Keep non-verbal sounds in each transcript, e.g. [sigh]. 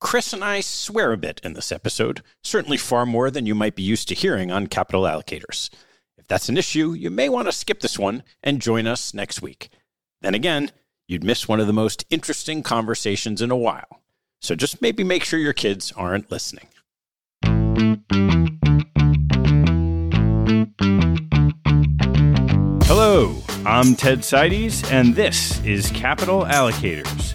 Chris and I swear a bit in this episode, certainly far more than you might be used to hearing on capital allocators. If that's an issue, you may want to skip this one and join us next week. Then again, you'd miss one of the most interesting conversations in a while. So just maybe make sure your kids aren't listening. Hello, I'm Ted Seides, and this is Capital Allocators.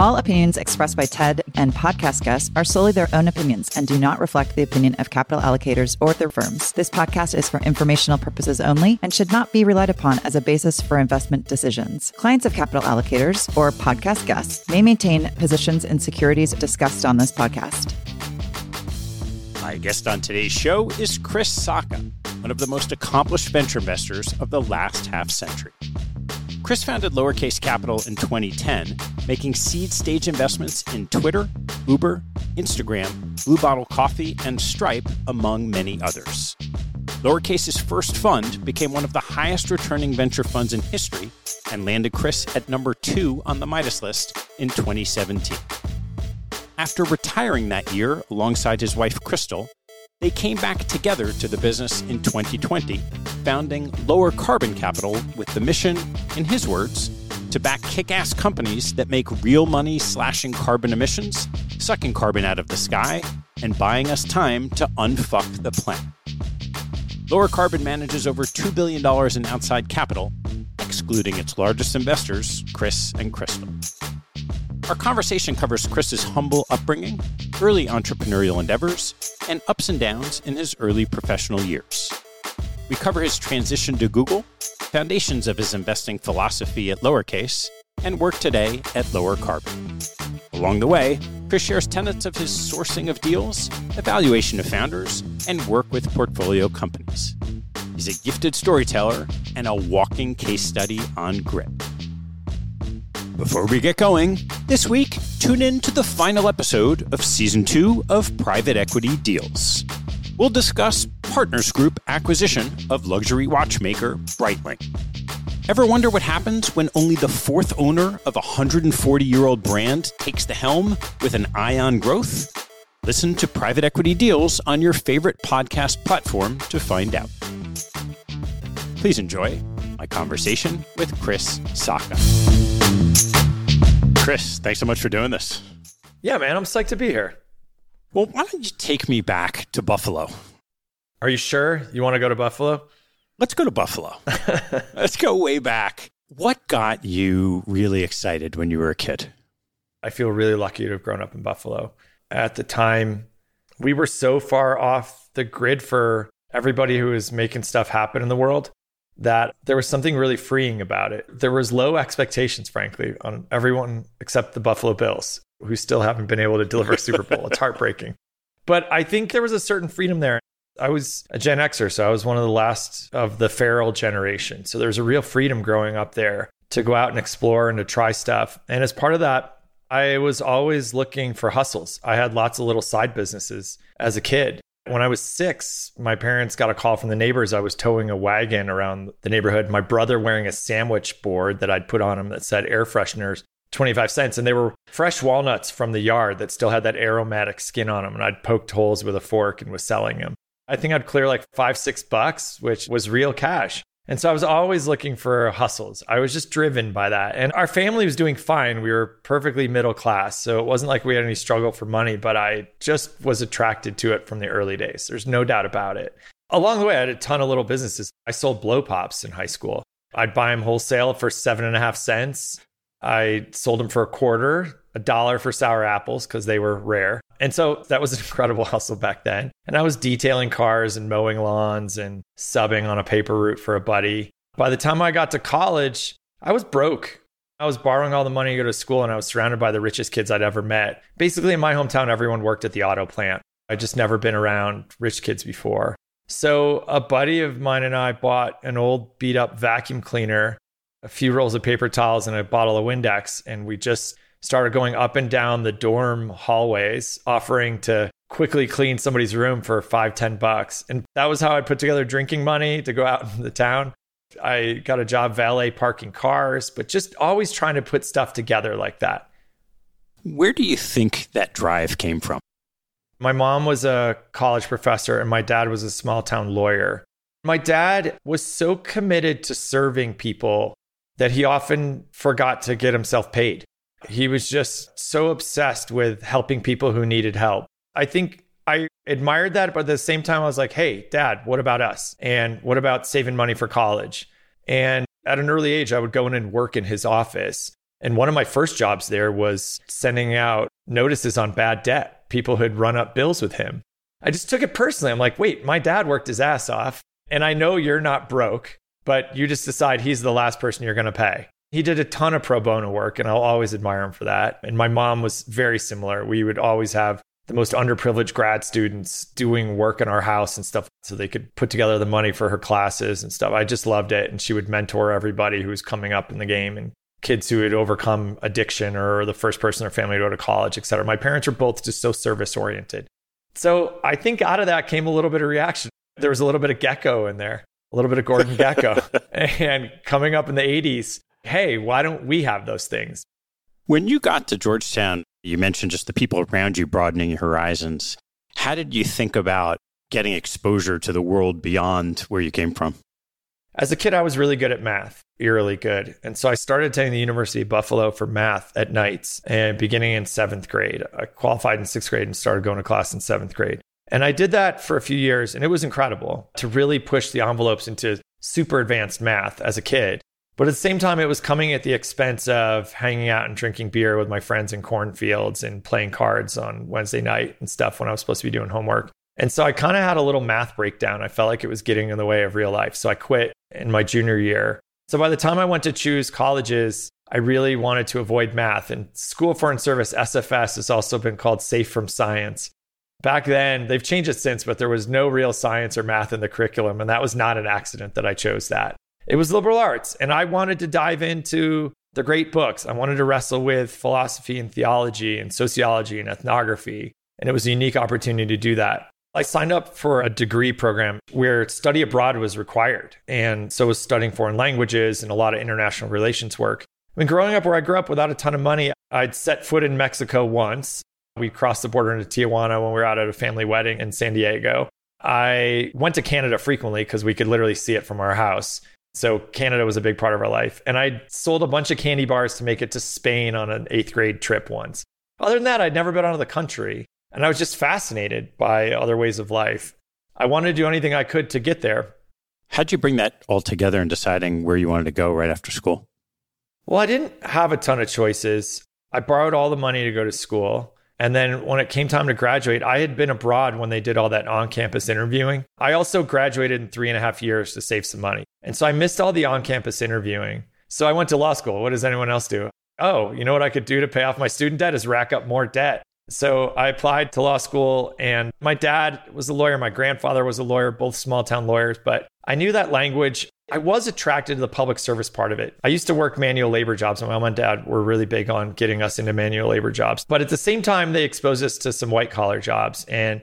All opinions expressed by TED and podcast guests are solely their own opinions and do not reflect the opinion of capital allocators or their firms. This podcast is for informational purposes only and should not be relied upon as a basis for investment decisions. Clients of capital allocators or podcast guests may maintain positions in securities discussed on this podcast. My guest on today's show is Chris Sacca, one of the most accomplished venture investors of the last half century. Chris founded Lowercase Capital in 2010, making seed stage investments in Twitter, Uber, Instagram, Blue Bottle Coffee, and Stripe, among many others. Lowercase's first fund became one of the highest returning venture funds in history and landed Chris at number two on the Midas list in 2017. After retiring that year alongside his wife Crystal, they came back together to the business in 2020, founding Lowercarbon Capital with the mission, in his words, to back kick ass companies that make real money slashing carbon emissions, sucking carbon out of the sky, and buying us time to unfuck the planet. Lowercarbon manages over $2 billion in outside capital, excluding its largest investors, Chris and Crystal. Our conversation covers Chris's humble upbringing, early entrepreneurial endeavors, and ups and downs in his early professional years. We cover his transition to Google, foundations of his investing philosophy at Lowercase, and work today at Lowercarbon. Along the way, Chris shares tenets of his sourcing of deals, evaluation of founders, and work with portfolio companies. He's a gifted storyteller and a walking case study on grit. Before we get going, this week, tune in to the final episode of season two of Private Equity Deals. We'll discuss Partners Group acquisition of luxury watchmaker Breitling. Ever wonder what happens when only the fourth owner of a 140 year old brand takes the helm with an eye on growth? Listen to Private Equity Deals on your favorite podcast platform to find out. Please enjoy my conversation with Chris Sacca. Chris, thanks so much for doing this. Yeah, man, I'm psyched to be here. Well, why don't you take me back to Buffalo? Are you sure you want to go to Buffalo? Let's go to Buffalo. [laughs] Let's go way back. What got you really excited when you were a kid? I feel really lucky to have grown up in Buffalo. At the time, we were so far off the grid for everybody who was making stuff happen in the world that there was something really freeing about it. There was low expectations, frankly, on everyone except the Buffalo Bills, who still haven't been able to deliver a Super Bowl. It's [laughs] heartbreaking. But I think there was a certain freedom there. I was a Gen Xer, so I was one of the last of the feral generation. So there's a real freedom growing up there to go out and explore and to try stuff. And as part of that, I was always looking for hustles. I had lots of little side businesses as a kid. When I was six, my parents got a call from the neighbors. I was towing a wagon around the neighborhood. My brother wearing a sandwich board that I'd put on him that said air fresheners, 25 cents. And they were fresh walnuts from the yard that still had that aromatic skin on them. And I'd poked holes with a fork and was selling them. I think I'd clear like five, six bucks, which was real cash. And so I was always looking for hustles. I was just driven by that. And our family was doing fine. We were perfectly middle class. So it wasn't like we had any struggle for money, but I just was attracted to it from the early days. There's no doubt about it. Along the way, I had a ton of little businesses. I sold blow pops in high school. I'd buy them wholesale for seven and a half cents. I sold them for a quarter, a dollar for sour apples because they were rare. And so that was an [laughs] incredible hustle back then. And I was detailing cars and mowing lawns and subbing on a paper route for a buddy. By the time I got to college, I was broke. I was borrowing all the money to go to school and I was surrounded by the richest kids I'd ever met. Basically, in my hometown, everyone worked at the auto plant. I'd just never been around rich kids before. So, a buddy of mine and I bought an old beat up vacuum cleaner, a few rolls of paper towels, and a bottle of Windex. And we just started going up and down the dorm hallways, offering to quickly clean somebody's room for five, ten bucks. And that was how I put together drinking money to go out [laughs] in the town. I got a job valet parking cars, but just always trying to put stuff together like that. Where do you think that drive came from? My mom was a college professor and my dad was a small town lawyer. My dad was so committed to serving people that he often forgot to get himself paid. He was just so obsessed with helping people who needed help. I think I admired that, but at the same time, I was like, hey, dad, what about us? And what about saving money for college? And at an early age, I would go in and work in his office. And one of my first jobs there was sending out notices on bad debt. People who had run up bills with him. I just took it personally. I'm like, wait, my dad worked his ass off. And I know you're not broke, but you just decide he's the last person you're going to pay. He did a ton of pro bono work, and I'll always admire him for that. And my mom was very similar. We would always have the most underprivileged grad students doing work in our house and stuff so they could put together the money for her classes and stuff. I just loved it. And she would mentor everybody who was coming up in the game and kids who had overcome addiction or the first person in their family to go to college, et cetera. My parents were both just so service oriented. So I think out of that came a little bit of reaction. There was a little bit of Gekko in there, a little bit of Gordon Gekko. [laughs] and coming up in the 80s, hey, why don't we have those things? When you got to Georgetown, you mentioned just the people around you broadening your horizons. How did you think about getting exposure to the world beyond where you came from? As a kid, I was really good at math, eerily good. And so I started attending the University of Buffalo for math at nights and beginning in seventh grade. I qualified in sixth grade and started going to class in seventh grade. And I did that for a few years, and it was incredible to really push the envelopes into super advanced math as a kid. But at the same time, it was coming at the expense of hanging out and drinking beer with my friends in cornfields and playing cards on Wednesday night and stuff when I was supposed to be doing homework. And so I kind of had a little math breakdown. I felt like it was getting in the way of real life. So I quit in my junior year. So by the time I went to choose colleges, I really wanted to avoid math. And School of Foreign Service, SFS, has also been called Safe from Science. Back then, they've changed it since, but there was no real science or math in the curriculum. And that was not an accident that I chose that. It was liberal arts. And I wanted to dive into the great books. I wanted to wrestle with philosophy and theology and sociology and ethnography. And it was a unique opportunity to do that. I signed up for a degree program where study abroad was required. And so was studying foreign languages and a lot of international relations work. I mean, growing up where I grew up without a ton of money, I'd set foot in Mexico once. We crossed the border into Tijuana when we were out at a family wedding in San Diego. I went to Canada frequently because we could literally see it from our house. So Canada was a big part of our life. And I sold a bunch of candy bars to make it to Spain on an eighth grade trip once. Other than that, I'd never been out of the country. And I was just fascinated by other ways of life. I wanted to do anything I could to get there. How'd you bring that all together in deciding where you wanted to go right after school? Well, I didn't have a ton of choices. I borrowed all the money to go to school. And then when it came time to graduate, I had been abroad when they did all that on campus interviewing. I also graduated in three and a half years to save some money. And so I missed all the on campus interviewing. So I went to law school. What does anyone else do? Oh, you know what I could do to pay off my student debt is rack up more debt. So I applied to law school, and my dad was a lawyer. My grandfather was a lawyer, both small town lawyers. But I knew that language. I was attracted to the public service part of it. I used to work manual labor jobs. And my mom and dad were really big on getting us into manual labor jobs. But at the same time, they exposed us to some white collar jobs. And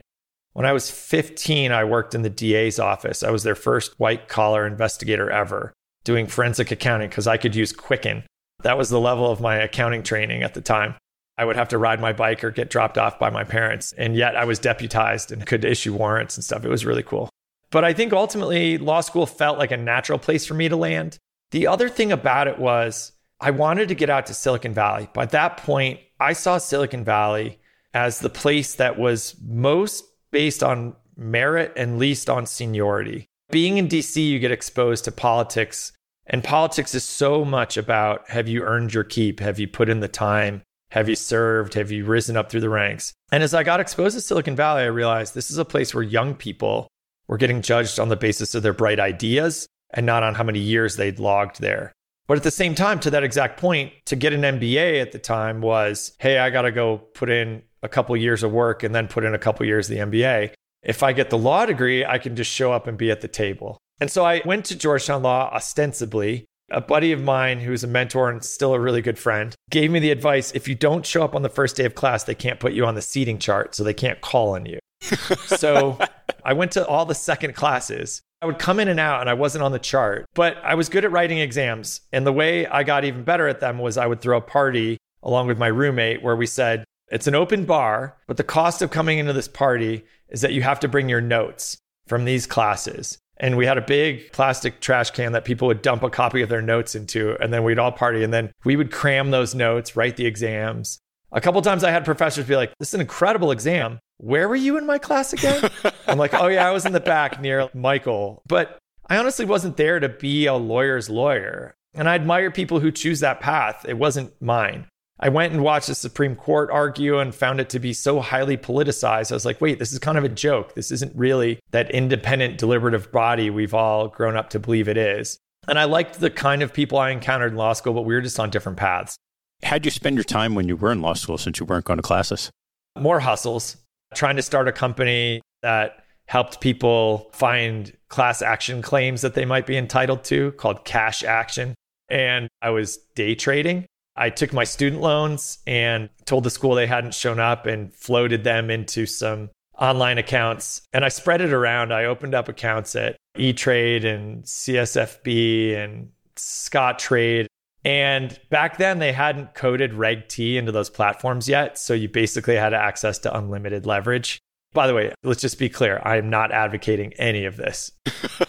when I was 15, I worked in the DA's office. I was their first white collar investigator ever doing forensic accounting because I could use Quicken. That was the level of my accounting training at the time. I would have to ride my bike or get dropped off by my parents. And yet I was deputized and could issue warrants and stuff. It was really cool. But I think ultimately law school felt like a natural place for me to land. The other thing about it was I wanted to get out to Silicon Valley. By that point, I saw Silicon Valley as the place that was most based on merit and least on seniority. Being in DC, you get exposed to politics, and politics is so much about have you earned your keep? Have you put in the time? Have you served? Have you risen up through the ranks? And as I got exposed to Silicon Valley, I realized this is a place where young people were getting judged on the basis of their bright ideas and not on how many years they'd logged there. But at the same time, to that exact point, to get an MBA at the time was, hey, I got to go put in a couple years of work and then put in a couple years of the MBA. If I get the law degree, I can just show up and be at the table. And so I went to Georgetown Law ostensibly a buddy of mine who's a mentor and still a really good friend gave me the advice if you don't show up on the first day of class, they can't put you on the seating chart, so they can't call on you. [laughs] so I went to all the second classes. I would come in and out and I wasn't on the chart, but I was good at writing exams. And the way I got even better at them was I would throw a party along with my roommate where we said, it's an open bar, but the cost of coming into this party is that you have to bring your notes from these classes. And we had a big plastic trash can that people would dump a copy of their notes into. And then we'd all party. And then we would cram those notes, write the exams. A couple times I had professors be like, This is an incredible exam. Where were you in my class again? [laughs] I'm like, Oh, yeah, I was in the back near Michael. But I honestly wasn't there to be a lawyer's lawyer. And I admire people who choose that path. It wasn't mine. I went and watched the Supreme Court argue and found it to be so highly politicized. I was like, wait, this is kind of a joke. This isn't really that independent, deliberative body we've all grown up to believe it is. And I liked the kind of people I encountered in law school, but we were just on different paths. How'd you spend your time when you were in law school since you weren't going to classes? More hustles, trying to start a company that helped people find class action claims that they might be entitled to called cash action. And I was day trading. I took my student loans and told the school they hadn't shown up and floated them into some online accounts. And I spread it around. I opened up accounts at E Trade and CSFB and Scottrade. And back then, they hadn't coded Reg T into those platforms yet. So you basically had access to unlimited leverage. By the way, let's just be clear. I am not advocating any of this,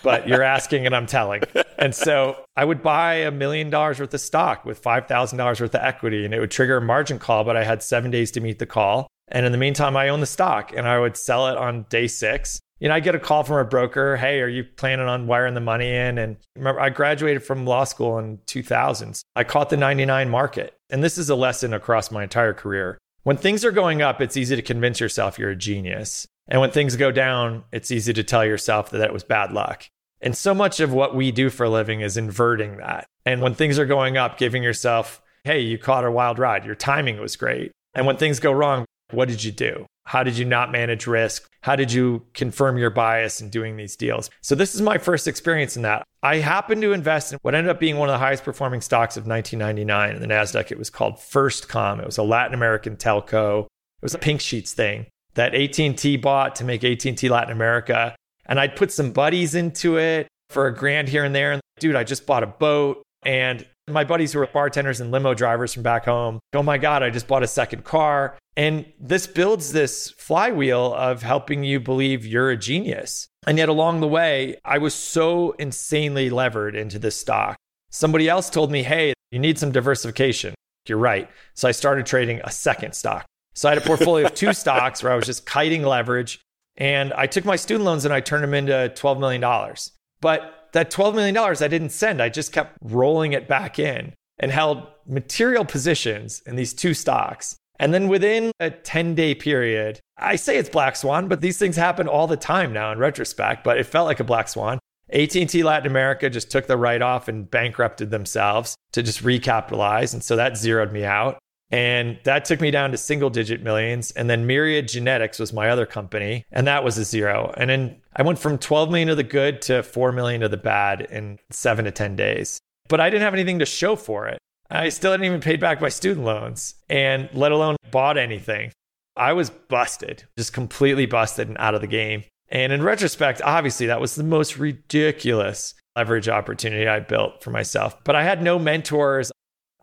but you're [laughs] asking and I'm telling. And so I would buy a million dollars worth of stock with $5,000 worth of equity and it would trigger a margin call, but I had seven days to meet the call. And in the meantime, I own the stock and I would sell it on day six. You know, I get a call from a broker. Hey, are you planning on wiring the money in? And remember, I graduated from law school in 2000s. I caught the 99 market. And this is a lesson across my entire career. When things are going up, it's easy to convince yourself you're a genius. And when things go down, it's easy to tell yourself that it was bad luck. And so much of what we do for a living is inverting that. And when things are going up, giving yourself hey, you caught a wild ride. Your timing was great. And when things go wrong, what did you do? How did you not manage risk? How did you confirm your bias in doing these deals? So, this is my first experience in that. I happened to invest in what ended up being one of the highest performing stocks of 1999 in the NASDAQ. It was called FirstCom. It was a Latin American telco. It was a pink sheets thing that AT&T bought to make AT&T Latin America. And I'd put some buddies into it for a grand here and there. And dude, I just bought a boat. And my buddies who are bartenders and limo drivers from back home, oh my God, I just bought a second car. And this builds this flywheel of helping you believe you're a genius. And yet along the way, I was so insanely levered into this stock. Somebody else told me, hey, you need some diversification. You're right. So I started trading a second stock. So I had a portfolio of two [laughs] stocks where I was just kiting leverage. And I took my student loans and I turned them into $12 million. But that $12 million I didn't send. I just kept rolling it back in and held material positions in these two stocks. And then within a 10 day period, I say it's black swan, but these things happen all the time now in retrospect, but it felt like a black swan. AT&T Latin America just took the write off and bankrupted themselves to just recapitalize. And so that zeroed me out. And that took me down to single digit millions. And then Myriad Genetics was my other company, and that was a zero. And then I went from 12 million of the good to 4 million of the bad in seven to 10 days. But I didn't have anything to show for it. I still hadn't even paid back my student loans and let alone bought anything. I was busted, just completely busted and out of the game. And in retrospect, obviously, that was the most ridiculous leverage opportunity I built for myself. But I had no mentors.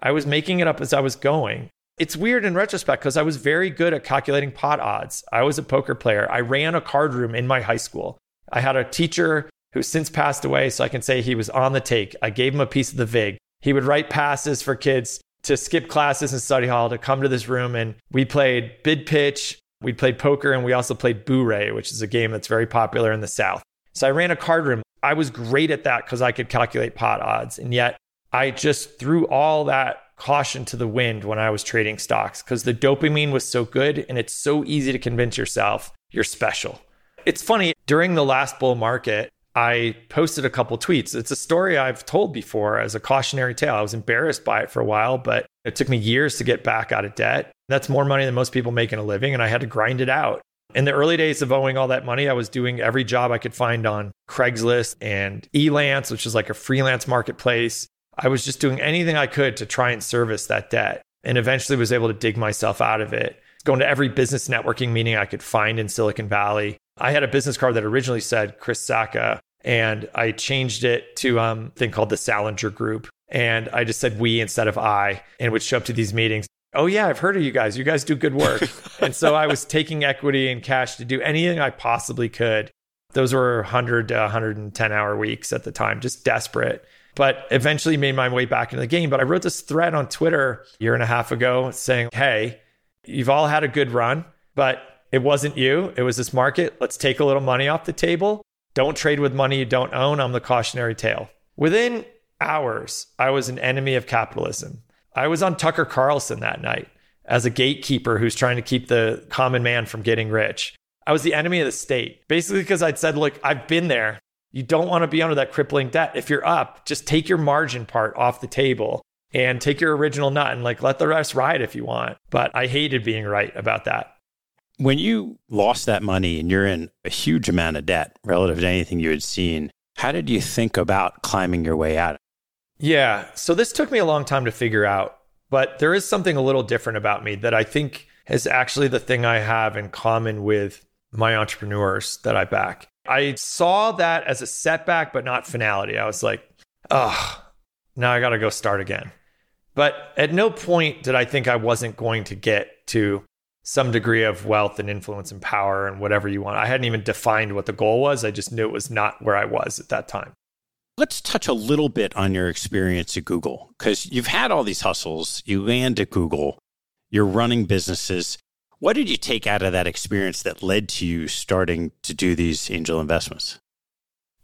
I was making it up as I was going. It's weird in retrospect because I was very good at calculating pot odds. I was a poker player. I ran a card room in my high school. I had a teacher who since passed away, so I can say he was on the take. I gave him a piece of the VIG. He would write passes for kids to skip classes in study hall to come to this room, and we played bid pitch. We played poker, and we also played Boo-Ray, which is a game that's very popular in the South. So I ran a card room. I was great at that because I could calculate pot odds. And yet I just threw all that caution to the wind when I was trading stocks because the dopamine was so good and it's so easy to convince yourself you're special. It's funny, during the last bull market, I posted a couple tweets. It's a story I've told before as a cautionary tale. I was embarrassed by it for a while, but it took me years to get back out of debt. That's more money than most people make in a living, and I had to grind it out. In the early days of owing all that money, I was doing every job I could find on Craigslist and Elance, which is like a freelance marketplace. I was just doing anything I could to try and service that debt and eventually was able to dig myself out of it. Going to every business networking meeting I could find in Silicon Valley. I had a business card that originally said Chris Sacca, and I changed it to um, a thing called the Salinger Group. And I just said we instead of I, and would show up to these meetings. Oh, yeah, I've heard of you guys. You guys do good work. [laughs] and so I was taking equity and cash to do anything I possibly could. Those were 100 to 110 hour weeks at the time, just desperate but eventually made my way back into the game. But I wrote this thread on Twitter a year and a half ago saying, Hey, you've all had a good run, but it wasn't you. It was this market. Let's take a little money off the table. Don't trade with money you don't own. I'm the cautionary tale. Within hours, I was an enemy of capitalism. I was on Tucker Carlson that night as a gatekeeper who's trying to keep the common man from getting rich. I was the enemy of the state, basically because I'd said, look, I've been there. You don't want to be under that crippling debt. If you're up, just take your margin part off the table and take your original nut and like let the rest ride if you want. But I hated being right about that. When you lost that money and you're in a huge amount of debt relative to anything you had seen, how did you think about climbing your way out? Yeah. So this took me a long time to figure out, but there is something a little different about me that I think is actually the thing I have in common with my entrepreneurs that I back. I saw that as a setback, but not finality. I was like, oh, now I got to go start again. But at no point did I think I wasn't going to get to some degree of wealth and influence and power and whatever you want. I hadn't even defined what the goal was. I just knew it was not where I was at that time. Let's touch a little bit on your experience at Google because you've had all these hustles. You land at Google, you're running businesses. What did you take out of that experience that led to you starting to do these angel investments?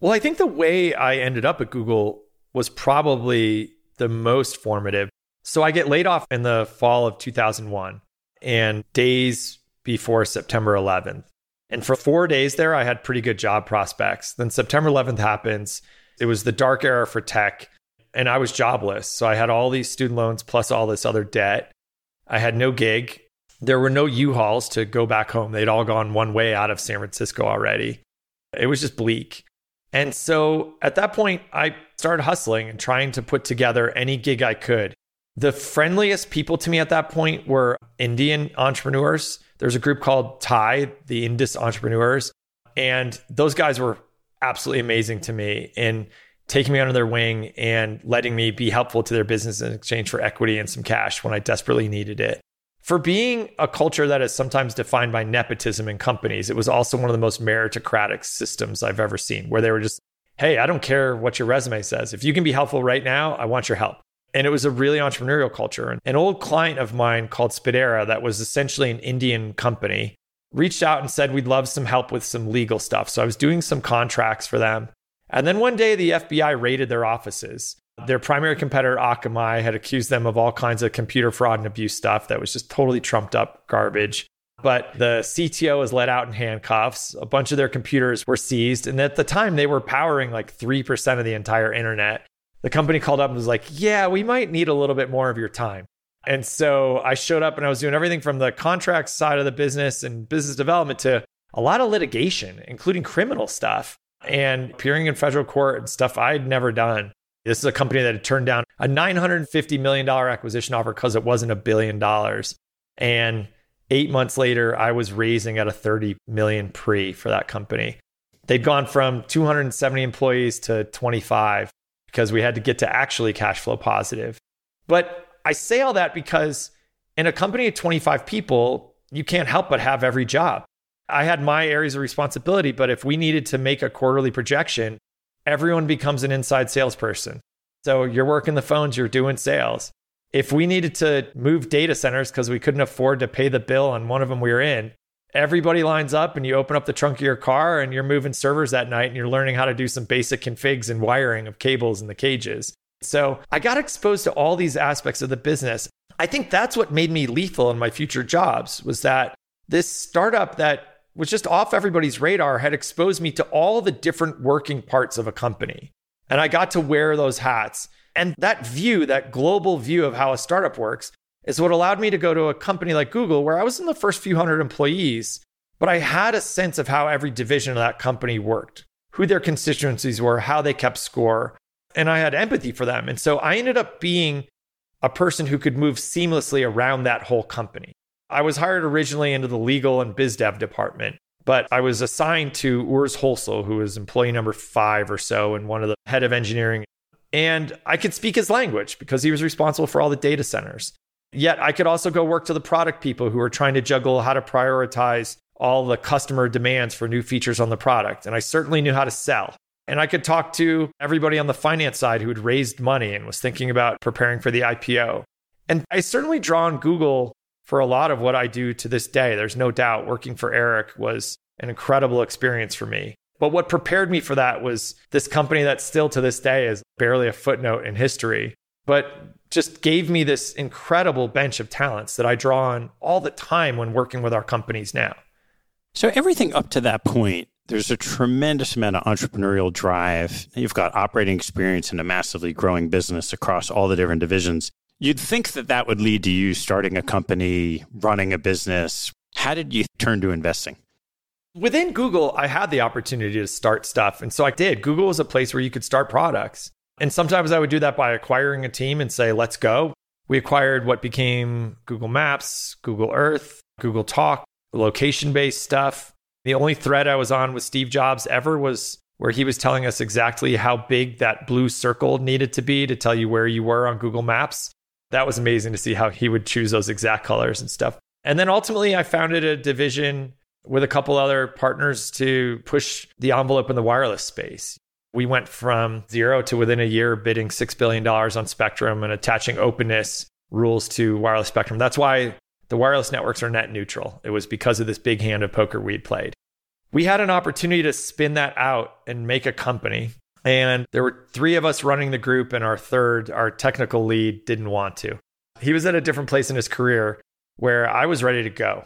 Well, I think the way I ended up at Google was probably the most formative. So I get laid off in the fall of 2001 and days before September 11th. And for four days there, I had pretty good job prospects. Then September 11th happens. It was the dark era for tech. and I was jobless. So I had all these student loans plus all this other debt. I had no gig. There were no U-Hauls to go back home. They'd all gone one way out of San Francisco already. It was just bleak. And so at that point, I started hustling and trying to put together any gig I could. The friendliest people to me at that point were Indian entrepreneurs. There's a group called TIE, the Indus Entrepreneurs. And those guys were absolutely amazing to me in taking me under their wing and letting me be helpful to their business in exchange for equity and some cash when I desperately needed it. For being a culture that is sometimes defined by nepotism in companies, it was also one of the most meritocratic systems I've ever seen, where they were just, hey, I don't care what your resume says. If you can be helpful right now, I want your help. And it was a really entrepreneurial culture. An old client of mine called Speedera, that was essentially an Indian company, reached out and said we'd love some help with some legal stuff. So I was doing some contracts for them. And then one day the FBI raided their offices. Their primary competitor, Akamai, had accused them of all kinds of computer fraud and abuse stuff that was just totally trumped up garbage. But the CTO was let out in handcuffs. A bunch of their computers were seized. And at the time, they were powering like 3% of the entire internet. The company called up and was like, Yeah, we might need a little bit more of your time. And so I showed up and I was doing everything from the contract side of the business and business development to a lot of litigation, including criminal stuff and appearing in federal court and stuff I'd never done. This is a company that had turned down a $950 million acquisition offer because it wasn't a billion dollars. And eight months later, I was raising at a 30 million pre for that company. They'd gone from 270 employees to 25 because we had to get to actually cash flow positive. But I say all that because in a company of 25 people, you can't help but have every job. I had my areas of responsibility, but if we needed to make a quarterly projection, everyone becomes an inside salesperson. So you're working the phones, you're doing sales. If we needed to move data centers because we couldn't afford to pay the bill on one of them we were in, everybody lines up and you open up the trunk of your car and you're moving servers that night and you're learning how to do some basic configs and wiring of cables in the cages. So I got exposed to all these aspects of the business. I think that's what made me lethal in my future jobs was that this startup that was just off everybody's radar had exposed me to all the different working parts of a company. And I got to wear those hats. And that view, that global view of how a startup works, is what allowed me to go to a company like Google, where I was in the first few hundred employees, but I had a sense of how every division of that company worked, who their constituencies were, how they kept score, and I had empathy for them. And so I ended up being a person who could move seamlessly around that whole company. I was hired originally into the legal and biz dev department, but I was assigned to Urs Hölzle, who was employee number five or so, and one of the head of engineering. And I could speak his language because he was responsible for all the data centers. Yet I could also go work to the product people who were trying to juggle how to prioritize all the customer demands for new features on the product. And I certainly knew how to sell. And I could talk to everybody on the finance side who had raised money and was thinking about preparing for the IPO. And I certainly draw on Google for a lot of what I do to this day. There's no doubt working for Eric was an incredible experience for me. But what prepared me for that was this company that still to this day is barely a footnote in history, but just gave me this incredible bench of talents that I draw on all the time when working with our companies now. So, everything up to that point there's a tremendous amount of entrepreneurial drive. You've got operating experience in a massively growing business across all the different divisions. You'd think that that would lead to you starting a company, running a business. How did you turn to investing? Within Google, I had the opportunity to start stuff. And so I did. Google was a place where you could start products. And sometimes I would do that by acquiring a team and say, let's go. We acquired what became Google Maps, Google Earth, Google Talk, location based stuff. The only thread I was on with Steve Jobs ever was where he was telling us exactly how big that blue circle needed to be to tell you where you were on Google Maps. That was amazing to see how he would choose those exact colors and stuff. And then ultimately, I founded a division with a couple other partners to push the envelope in the wireless space. We went from zero to within a year bidding $6 billion on Spectrum and attaching openness rules to wireless spectrum. That's why the wireless networks are net neutral. It was because of this big hand of poker we'd played. We had an opportunity to spin that out and make a company. And there were three of us running the group, and our third, our technical lead, didn't want to. He was at a different place in his career where I was ready to go.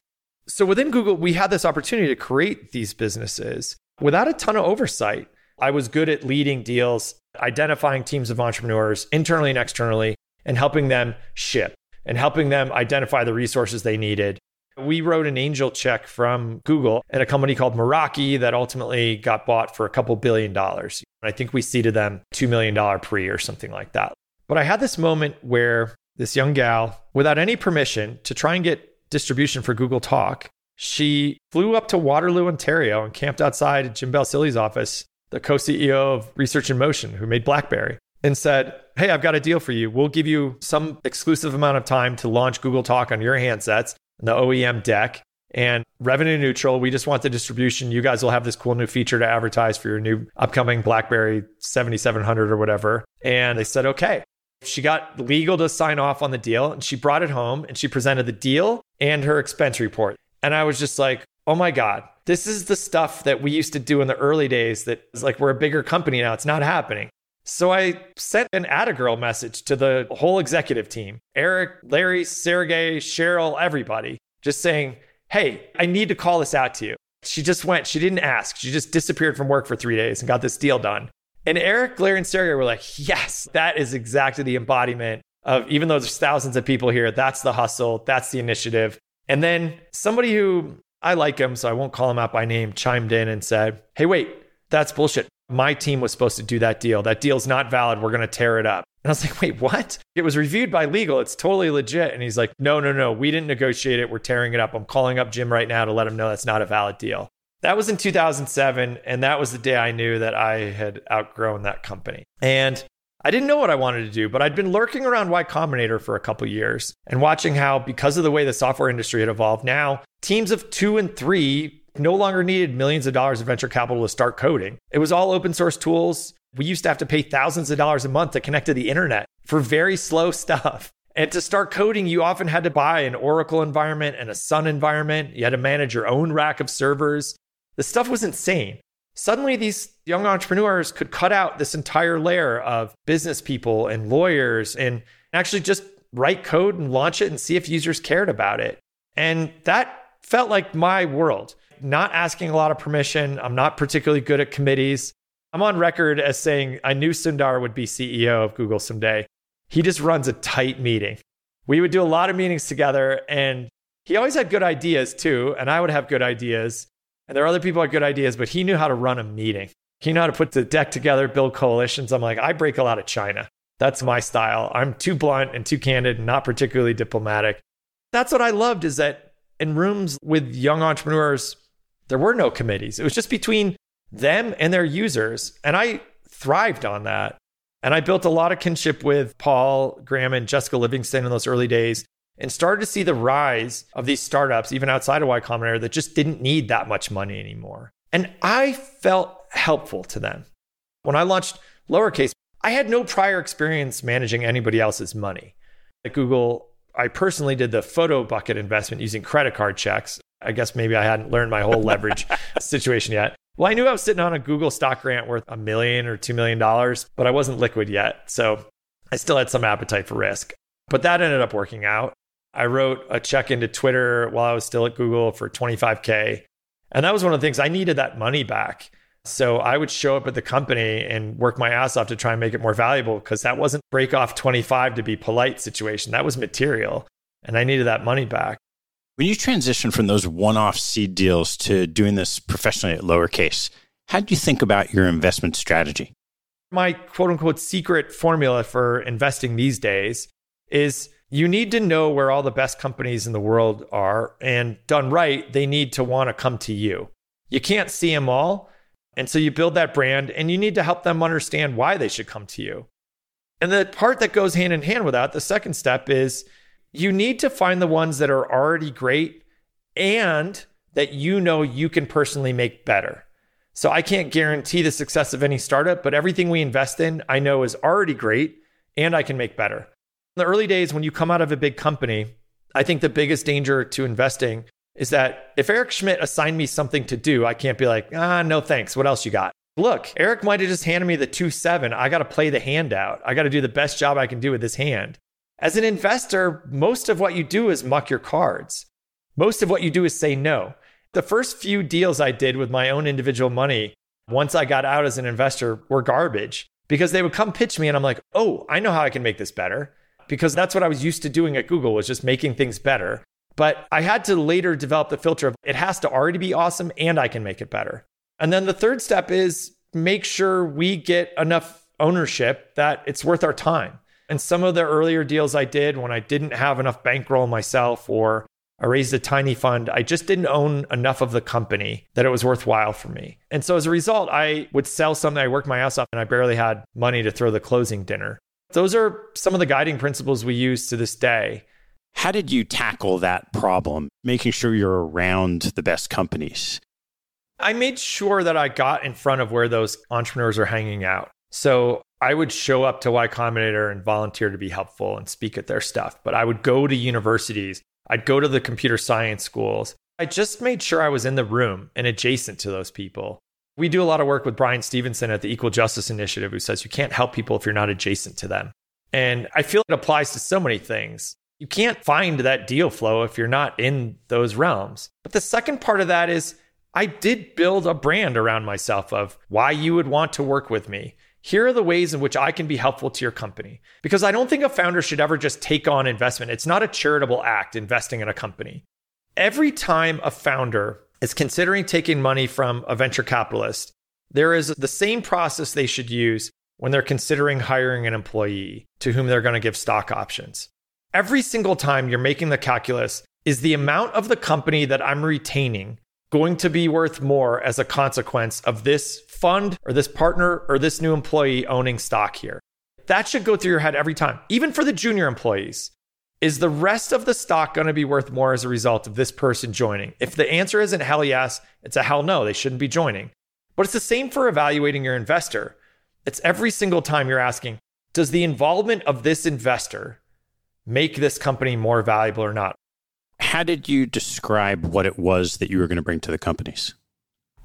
So within Google, we had this opportunity to create these businesses without a ton of oversight. I was good at leading deals, identifying teams of entrepreneurs internally and externally, and helping them ship and helping them identify the resources they needed. We wrote an angel check from Google and a company called Meraki that ultimately got bought for a couple billion dollars. I think we seeded them $2 million pre or something like that. But I had this moment where this young gal, without any permission to try and get distribution for Google Talk, she flew up to Waterloo, Ontario and camped outside Jim Balsillie's office, the co CEO of Research in Motion, who made Blackberry, and said, Hey, I've got a deal for you. We'll give you some exclusive amount of time to launch Google Talk on your handsets, and the OEM deck, and revenue neutral. We just want the distribution. You guys will have this cool new feature to advertise for your new upcoming BlackBerry 7700 or whatever. And they said, okay. She got legal to sign off on the deal and she brought it home and she presented the deal and her expense report. And I was just like, oh my God, this is the stuff that we used to do in the early days that is like we're a bigger company now. It's not happening. So I sent an Attagirl message to the whole executive team Eric, Larry, Sergey, Sheryl, everybody, just saying, hey, I need to call this out to you. She just went, she didn't ask. She just disappeared from work for three days and got this deal done. And Eric, Larry, and Sergey were like, yes, that is exactly the embodiment of, even though there's thousands of people here, that's the hustle, that's the initiative. And then somebody who I like him, so I won't call him out by name, chimed in and said, hey, wait, that's bullshit. My team was supposed to do that deal. That deal's not valid. We're going to tear it up. And I was like, wait, what? It was reviewed by legal. It's totally legit. And he's like, no, no, no. We didn't negotiate it. We're tearing it up. I'm calling up Jim right now to let him know that's not a valid deal. That was in 2007. And that was the day I knew that I had outgrown that company. And I didn't know what I wanted to do, but I'd been lurking around Y Combinator for a couple years and watching how, because of the way the software industry had evolved, now teams of two and three no longer needed millions of dollars of venture capital to start coding. It was all open source tools. We used to have to pay thousands of dollars a month to connect to the internet for very slow stuff. And to start coding, you often had to buy an Oracle environment and a Sun environment. You had to manage your own rack of servers. The stuff was insane. Suddenly, these young entrepreneurs could cut out this entire layer of business people and lawyers and actually just write code and launch it and see if users cared about it. And that felt like my world. Not asking a lot of permission. I'm not particularly good at committees. I'm on record as saying I knew Sundar would be CEO of Google someday. He just runs a tight meeting. We would do a lot of meetings together, and he always had good ideas too. And I would have good ideas. And there are other people had good ideas, but he knew how to run a meeting. He knew how to put the deck together, build coalitions. I'm like, I break a lot of China. That's my style. I'm too blunt and too candid and not particularly diplomatic. That's what I loved is that in rooms with young entrepreneurs, there were no committees. It was just between them and their users. And I thrived on that. And I built a lot of kinship with Paul Graham and Jessica Livingston in those early days and started to see the rise of these startups, even outside of Y Combinator, that just didn't need that much money anymore. And I felt helpful to them. When I launched Lowercase, I had no prior experience managing anybody else's money. At Google, I personally did the Photobucket investment using credit card checks. I guess maybe I hadn't learned my whole leverage [laughs] situation yet. Well, I knew I was sitting on a Google stock grant worth a million or $2 million, but I wasn't liquid yet. So I still had some appetite for risk. But that ended up working out. I wrote a check into Twitter while I was still at Google for 25K. And that was one of the things I needed that money back. So I would show up at the company and work my ass off to try and make it more valuable because that wasn't break off 25 to be polite situation. That was material. And I needed that money back. When you transition from those one off seed deals to doing this professionally at lowercase, how do you think about your investment strategy? My quote unquote secret formula for investing these days is you need to know where all the best companies in the world are. And done right, they need to want to come to you. You can't see them all. And so you build that brand and you need to help them understand why they should come to you. And the part that goes hand in hand with that, the second step is you need to find the ones that are already great and that you know you can personally make better. So I can't guarantee the success of any startup, but everything we invest in, I know is already great and I can make better In the early days when you come out of a big company, I think the biggest danger to investing is that if Eric Schmidt assigned me something to do, I can't be like, ah, no thanks. What else you got? Look, Eric might have just handed me the 2 7. I got to play the hand out. I got to do the best job I can do with this hand. As an investor, most of what you do is muck your cards. Most of what you do is say no. The first few deals I did with my own individual money, once I got out as an investor were garbage because they would come pitch me and I'm like, "Oh, I know how I can make this better." Because that's what I was used to doing at Google was just making things better. But I had to later develop the filter of it has to already be awesome and I can make it better. And then the third step is make sure we get enough ownership that it's worth our time. And some of the earlier deals I did when I didn't have enough bankroll myself or I raised a tiny fund, I just didn't own enough of the company that it was worthwhile for me. And so as a result, I would sell something, I worked my ass off, and I barely had money to throw the closing dinner. Those are some of the guiding principles we use to this day. How did you tackle that problem, making sure you're around the best companies? I made sure that I got in front of where those entrepreneurs are hanging out. So I would show up to Y Combinator and volunteer to be helpful and speak at their stuff. But I would go to universities, I'd go to the computer science schools. I just made sure I was in the room and adjacent to those people. We do a lot of work with Bryan Stevenson at the Equal Justice Initiative, who says you can't help people if you're not adjacent to them. And I feel it applies to so many things. You can't find that deal flow if you're not in those realms. But the second part of that is I did build a brand around myself of why you would want to work with me. Here are the ways in which I can be helpful to your company. Because I don't think a founder should ever just take on investment. It's not a charitable act investing in a company. Every time a founder is considering taking money from a venture capitalist, there is the same process they should use when they're considering hiring an employee to whom they're going to give stock options. Every single time you're making the calculus, is the amount of the company that I'm retaining going to be worth more as a consequence of this fund or this partner or this new employee owning stock here. That should go through your head every time, even for the junior employees. Is the rest of the stock going to be worth more as a result of this person joining? If the answer isn't hell yes, it's a hell no, they shouldn't be joining. But it's the same for evaluating your investor. It's every single time you're asking, does the involvement of this investor make this company more valuable or not? How did you describe what it was that you were going to bring to the companies?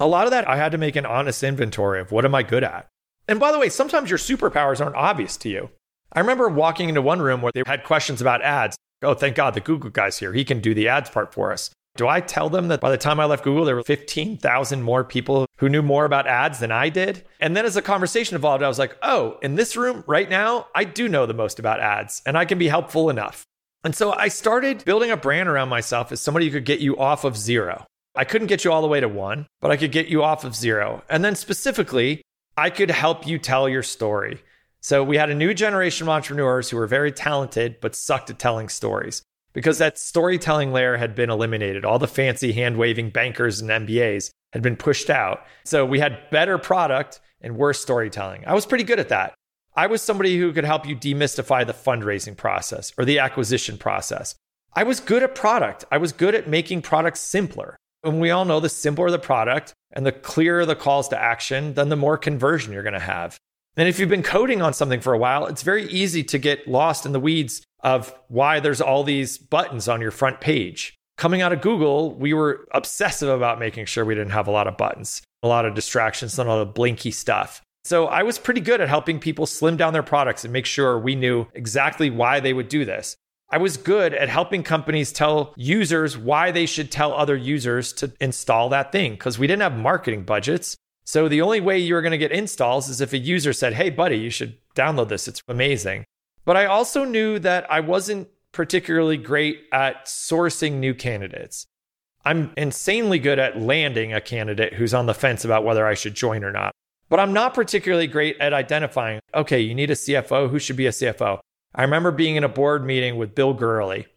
A lot of that, I had to make an honest inventory of what am I good at? And by the way, sometimes your superpowers aren't obvious to you. I remember walking into one room where they had questions about ads. Oh, thank God the Google guy's here. He can do the ads part for us. Do I tell them that by the time I left Google, there were 15,000 more people who knew more about ads than I did? And then as the conversation evolved, I was like, oh, in this room right now, I do know the most about ads and I can be helpful enough. And so I started building a brand around myself as somebody who could get you off of zero. I couldn't get you all the way to one, but I could get you off of zero. And then specifically, I could help you tell your story. So we had a new generation of entrepreneurs who were very talented, but sucked at telling stories because that storytelling layer had been eliminated. All the fancy hand waving bankers and MBAs had been pushed out. So we had better product and worse storytelling. I was pretty good at that. I was somebody who could help you demystify the fundraising process or the acquisition process. I was good at product. I was good at making products simpler. And we all know the simpler the product and the clearer the calls to action, then the more conversion you're going to have. And if you've been coding on something for a while, it's very easy to get lost in the weeds of why there's all these buttons on your front page. Coming out of Google, we were obsessive about making sure we didn't have a lot of buttons, a lot of distractions, and all the blinky stuff. So I was pretty good at helping people slim down their products and make sure we knew exactly why they would do this. I was good at helping companies tell users why they should tell other users to install that thing because we didn't have marketing budgets. So the only way you were going to get installs is if a user said, Hey, buddy, you should download this. It's amazing. But I also knew that I wasn't particularly great at sourcing new candidates. I'm insanely good at landing a candidate who's on the fence about whether I should join or not. But I'm not particularly great at identifying, okay, you need a CFO. Who should be a CFO? I remember being in a board meeting with Bill Gurley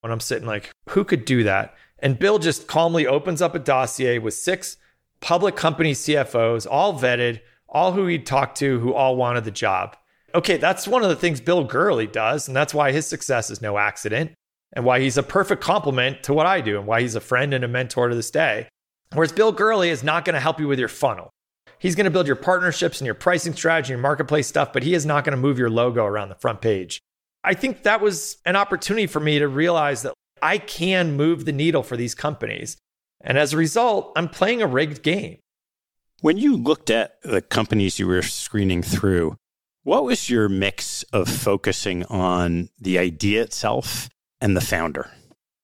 when I'm sitting like, who could do that? And Bill just calmly opens up a dossier with six public company CFOs, all vetted, all who he'd talked to, who all wanted the job. Okay, that's one of the things Bill Gurley does. And that's why his success is no accident and why he's a perfect complement to what I do and why he's a friend and a mentor to this day. Whereas Bill Gurley is not going to help you with your funnel. He's going to build your partnerships and your pricing strategy and marketplace stuff, but he is not going to move your logo around the front page. I think that was an opportunity for me to realize that I can move the needle for these companies. And as a result, I'm playing a rigged game. When you looked at the companies you were screening through, what was your mix of focusing on the idea itself and the founder?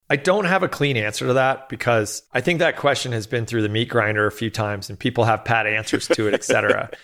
I don't have a clean answer to that because I think that question has been through the meat grinder a few times and people have pat answers to it, et cetera. [laughs]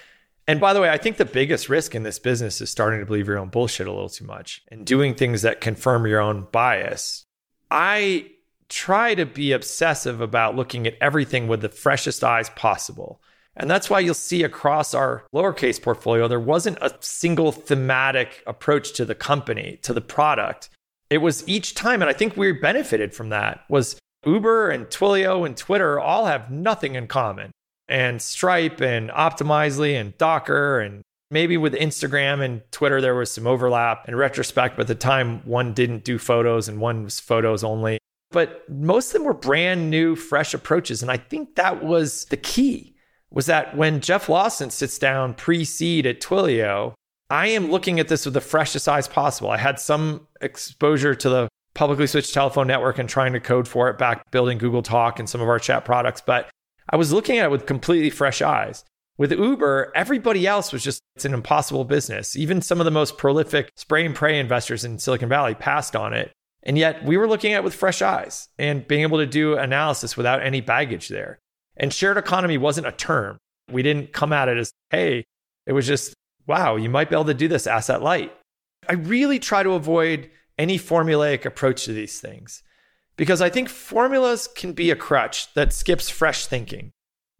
and by the way, I think the biggest risk in this business is starting to believe your own bullshit a little too much and doing things that confirm your own bias. I try to be obsessive about looking at everything with the freshest eyes possible. And that's why you'll see across our lowercase portfolio, there wasn't a single thematic approach to the company, to the product it was each time, and I think we benefited from that, was Uber and Twilio and Twitter all have nothing in common. And Stripe and Optimizely and Docker and maybe with Instagram and Twitter there was some overlap in retrospect, but at the time one didn't do photos and one was photos only. But most of them were brand new, fresh approaches. And I think that was the key was that when Jeff Lawson sits down pre-seed at Twilio, I am looking at this with the freshest eyes possible. I had some exposure to the publicly switched telephone network and trying to code for it back building Google Talk and some of our chat products, but I was looking at it with completely fresh eyes. With Uber, everybody else was just, it's an impossible business. Even some of the most prolific spray and pray investors in Silicon Valley passed on it. And yet we were looking at it with fresh eyes and being able to do analysis without any baggage there. And shared economy wasn't a term. We didn't come at it as, hey, it was just wow, you might be able to do this asset light. I really try to avoid any formulaic approach to these things because I think formulas can be a crutch that skips fresh thinking.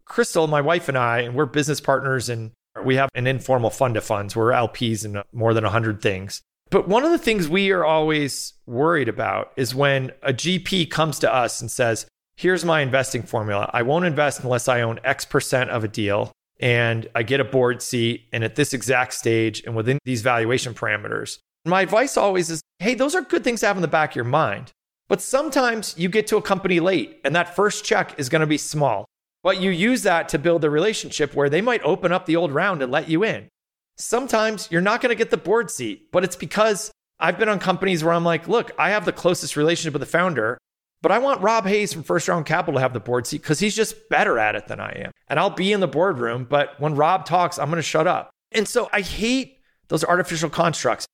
Crystal, my wife and I, and we're business partners and we have an informal fund of funds. We're LPs in more than 100 things. But one of the things we are always worried about is when a GP comes to us and says, Here's my investing formula. I won't invest unless I own X percent of a deal and I get a board seat and at this exact stage and within these valuation parameters. My advice always is hey, those are good things to have in the back of your mind. But sometimes you get to a company late and that first check is going to be small. But you use that to build a relationship where they might open up the old round and let you in. Sometimes you're not going to get the board seat, but it's because I've been on companies where I'm like, look, I have the closest relationship with the founder. But I want Rob Hayes from First Round Capital to have the board seat because he's just better at it than I am. And I'll be in the boardroom, but when Rob talks, I'm going to shut up. And so I hate those artificial constructs.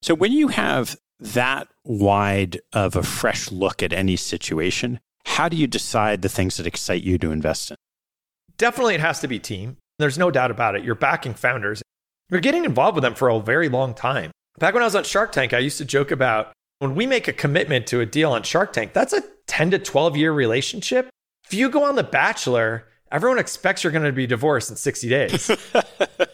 So when you have that wide of a fresh look at any situation, how do you decide the things that excite you to invest in? Definitely, it has to be team. There's no doubt about it. You're backing founders. You're getting involved with them for a very long time. Back when I was on Shark Tank, I used to joke about when we make a commitment to a deal on Shark Tank, that's a 10 to 12 year relationship. If you go on The Bachelor, everyone expects you're going to be divorced in 60 days.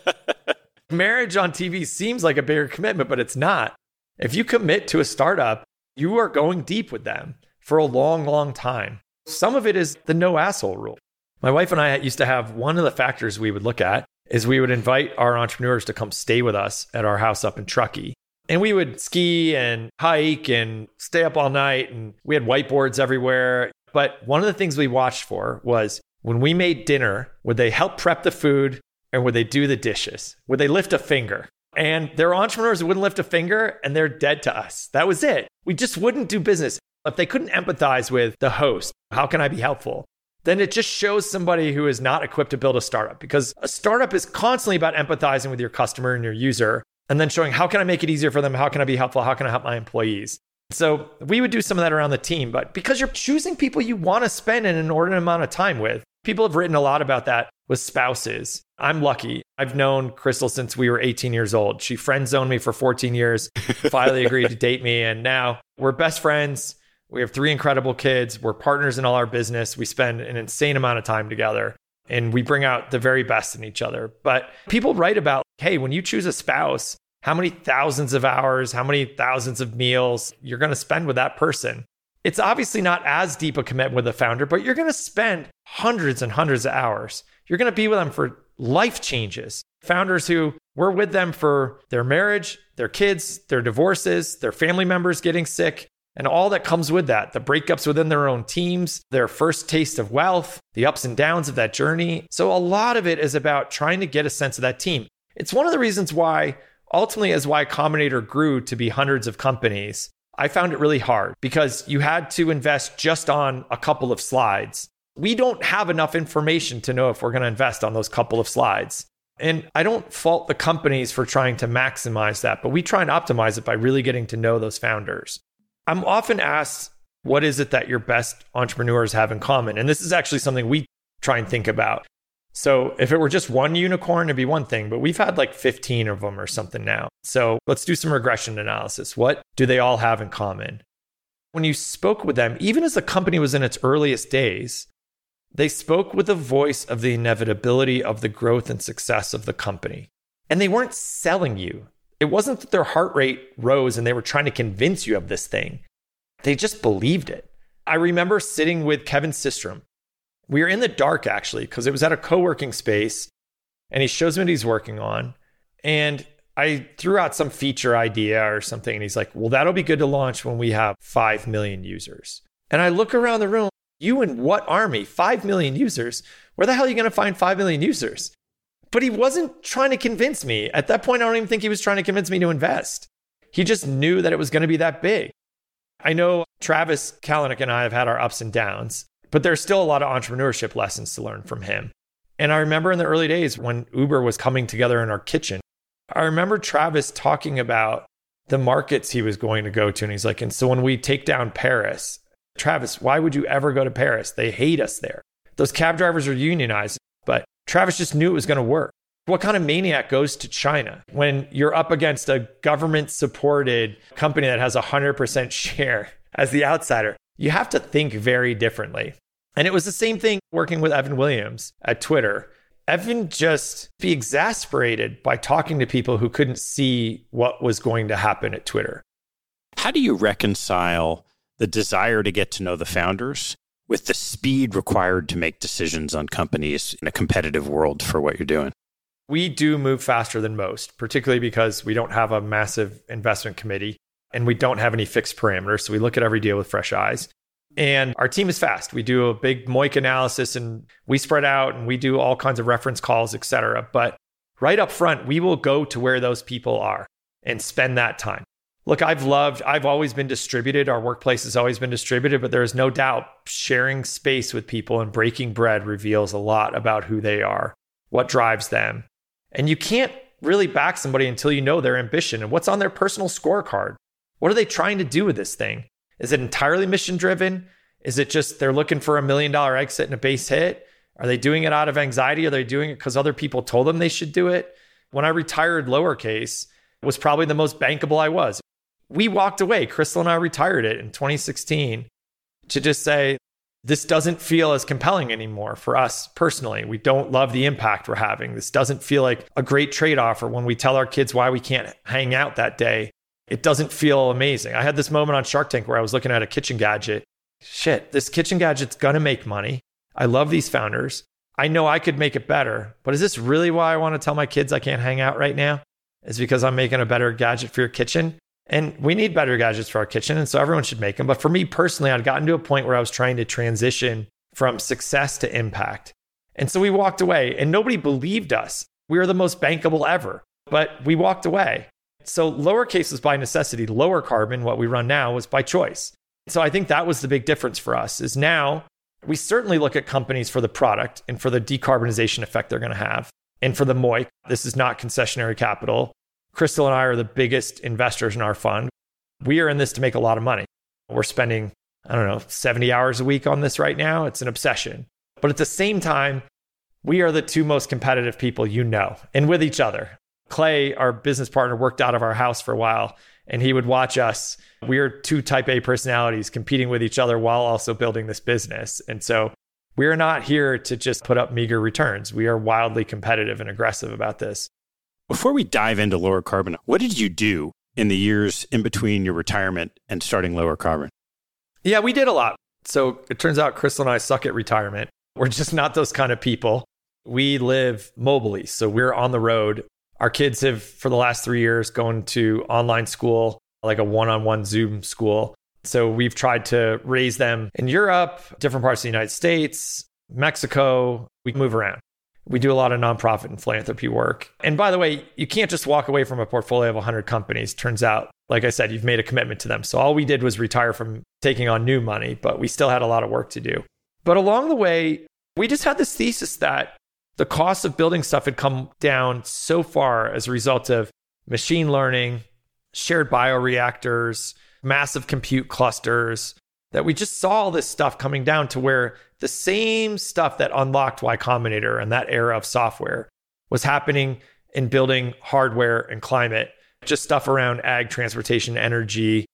[laughs] Marriage on TV seems like a bigger commitment, but it's not. If you commit to a startup, you are going deep with them for a long, long time. Some of it is the no asshole rule. My wife and I used to have one of the factors we would look at is we would invite our entrepreneurs to come stay with us at our house up in Truckee. And we would ski and hike and stay up all night. And we had whiteboards everywhere. But one of the things we watched for was when we made dinner, would they help prep the food and would they do the dishes? Would they lift a finger? And there are entrepreneurs who wouldn't lift a finger and they're dead to us. That was it. We just wouldn't do business. If they couldn't empathize with the host, how can I be helpful? Then it just shows somebody who is not equipped to build a startup because a startup is constantly about empathizing with your customer and your user and then showing how can I make it easier for them? How can I be helpful? How can I help my employees? So we would do some of that around the team, but because you're choosing people you want to spend an inordinate amount of time with, people have written a lot about that with spouses. I'm lucky. I've known Crystal since we were 18 years old. She friend zoned me for 14 years, [laughs] finally agreed to date me. And now we're best friends. We have three incredible kids. We're partners in all our business. We spend an insane amount of time together and we bring out the very best in each other. But people write about, hey, when you choose a spouse, how many thousands of hours, how many thousands of meals you're going to spend with that person. It's obviously not as deep a commitment with a founder, but you're going to spend hundreds and hundreds of hours. You're going to be with them for life changes. Founders who were with them for their marriage, their kids, their divorces, their family members getting sick, and all that comes with that the breakups within their own teams, their first taste of wealth, the ups and downs of that journey. So, a lot of it is about trying to get a sense of that team. It's one of the reasons why ultimately as Y Combinator grew to be hundreds of companies, I found it really hard because you had to invest just on a couple of slides. We don't have enough information to know if we're going to invest on those couple of slides. And I don't fault the companies for trying to maximize that, but we try and optimize it by really getting to know those founders. I'm often asked What is it that your best entrepreneurs have in common? And this is actually something we try and think about. So if it were just one unicorn, it'd be one thing, but we've had like 15 of them or something now. So let's do some regression analysis. What do they all have in common? When you spoke with them, even as the company was in its earliest days, they spoke with the voice of the inevitability of the growth and success of the company. And they weren't selling you. It wasn't that their heart rate rose and they were trying to convince you of this thing. They just believed it. I remember sitting with Kevin Systrom. We were in the dark actually, because it was at a co working space. And he shows me what he's working on. And I threw out some feature idea or something. And he's like, well, that'll be good to launch when we have 5 million users. And I look around the room you and what army? 5 million users. Where the hell are you going to find 5 million users? But he wasn't trying to convince me. At that point, I don't even think he was trying to convince me to invest. He just knew that it was going to be that big. I know Travis Kalanick and I have had our ups and downs, but there's still a lot of entrepreneurship lessons to learn from him. And I remember in the early days when Uber was coming together in our kitchen, I remember Travis talking about the markets he was going to go to. And he's like, and so when we take down Paris, Travis, why would you ever go to Paris? They hate us there. Those cab drivers are unionized, but Travis just knew it was going to work. What kind of maniac goes to China when you're up against a government supported company that has a 100% share as the outsider? You have to think very differently. And it was the same thing working with Evan Williams at Twitter. Evan just be exasperated by talking to people who couldn't see what was going to happen at Twitter. How do you reconcile the desire to get to know the founders with the speed required to make decisions on companies in a competitive world for what you're doing? We do move faster than most, particularly because we don't have a massive investment committee and we don't have any fixed parameters. So we look at every deal with fresh eyes. And our team is fast. We do a big MOIC analysis and we spread out and we do all kinds of reference calls, et cetera. But right up front, we will go to where those people are and spend that time. Look, I've loved, I've always been distributed. Our workplace has always been distributed, but there is no doubt sharing space with people and breaking bread reveals a lot about who they are, what drives them. And you can't really back somebody until you know their ambition and what's on their personal scorecard. What are they trying to do with this thing? Is it entirely mission driven? Is it just they're looking for a million dollar exit and a base hit? Are they doing it out of anxiety? Are they doing it because other people told them they should do it? When I retired lowercase, was probably the most bankable I was we walked away. Crystal and I retired it in 2016 to just say, this doesn't feel as compelling anymore for us personally. We don't love the impact we're having. This doesn't feel like a great trade off. Or when we tell our kids why we can't hang out that day, it doesn't feel amazing. I had this moment on Shark Tank where I was looking at a kitchen gadget. Shit, this kitchen gadget's gonna make money. I love these founders. I know I could make it better, but is this really why I want to tell my kids I can't hang out right now? Is because I'm making a better gadget for your kitchen? And we need better gadgets for our kitchen. And so everyone should make them. But for me personally, I'd gotten to a point where I was trying to transition from success to impact. And so we walked away and nobody believed us. We were the most bankable ever, but we walked away. So lowercase was by necessity. Lowercarbon, what we run now, was by choice. So I think that was the big difference for us is now we certainly look at companies for the product and for the decarbonization effect they're going to have. And for the MOIC, this is not concessionary capital. Crystal and I are the biggest investors in our fund. We are in this to make a lot of money. We're spending, I don't know, 70 hours a week on this right now. It's an obsession. But at the same time, we are the two most competitive people you know and with each other. Clay, our business partner, worked out of our house for a while and he would watch us. We are two type A personalities competing with each other while also building this business. And so we're not here to just put up meager returns. We are wildly competitive and aggressive about this. Before we dive into Lowercarbon, what did you do in the years in between your retirement and starting lower carbon? Yeah, we did a lot. So it turns out Crystal and I suck at retirement. We're just not those kind of people. We live mobily. So we're on the road. Our kids have, for the last three years, gone to online school, like a one on one Zoom school. So we've tried to raise them in Europe, different parts of the United States, Mexico. We move around. We do a lot of nonprofit and philanthropy work. And by the way, you can't just walk away from a portfolio of 100 companies. Turns out, like I said, you've made a commitment to them. So all we did was retire from taking on new money, but we still had a lot of work to do. But along the way, we just had this thesis that the cost of building stuff had come down so far as a result of machine learning, shared bioreactors, massive compute clusters, that we just saw all this stuff coming down to where the same stuff that unlocked Y Combinator and that era of software was happening in building hardware and climate, just stuff around ag, transportation, energy,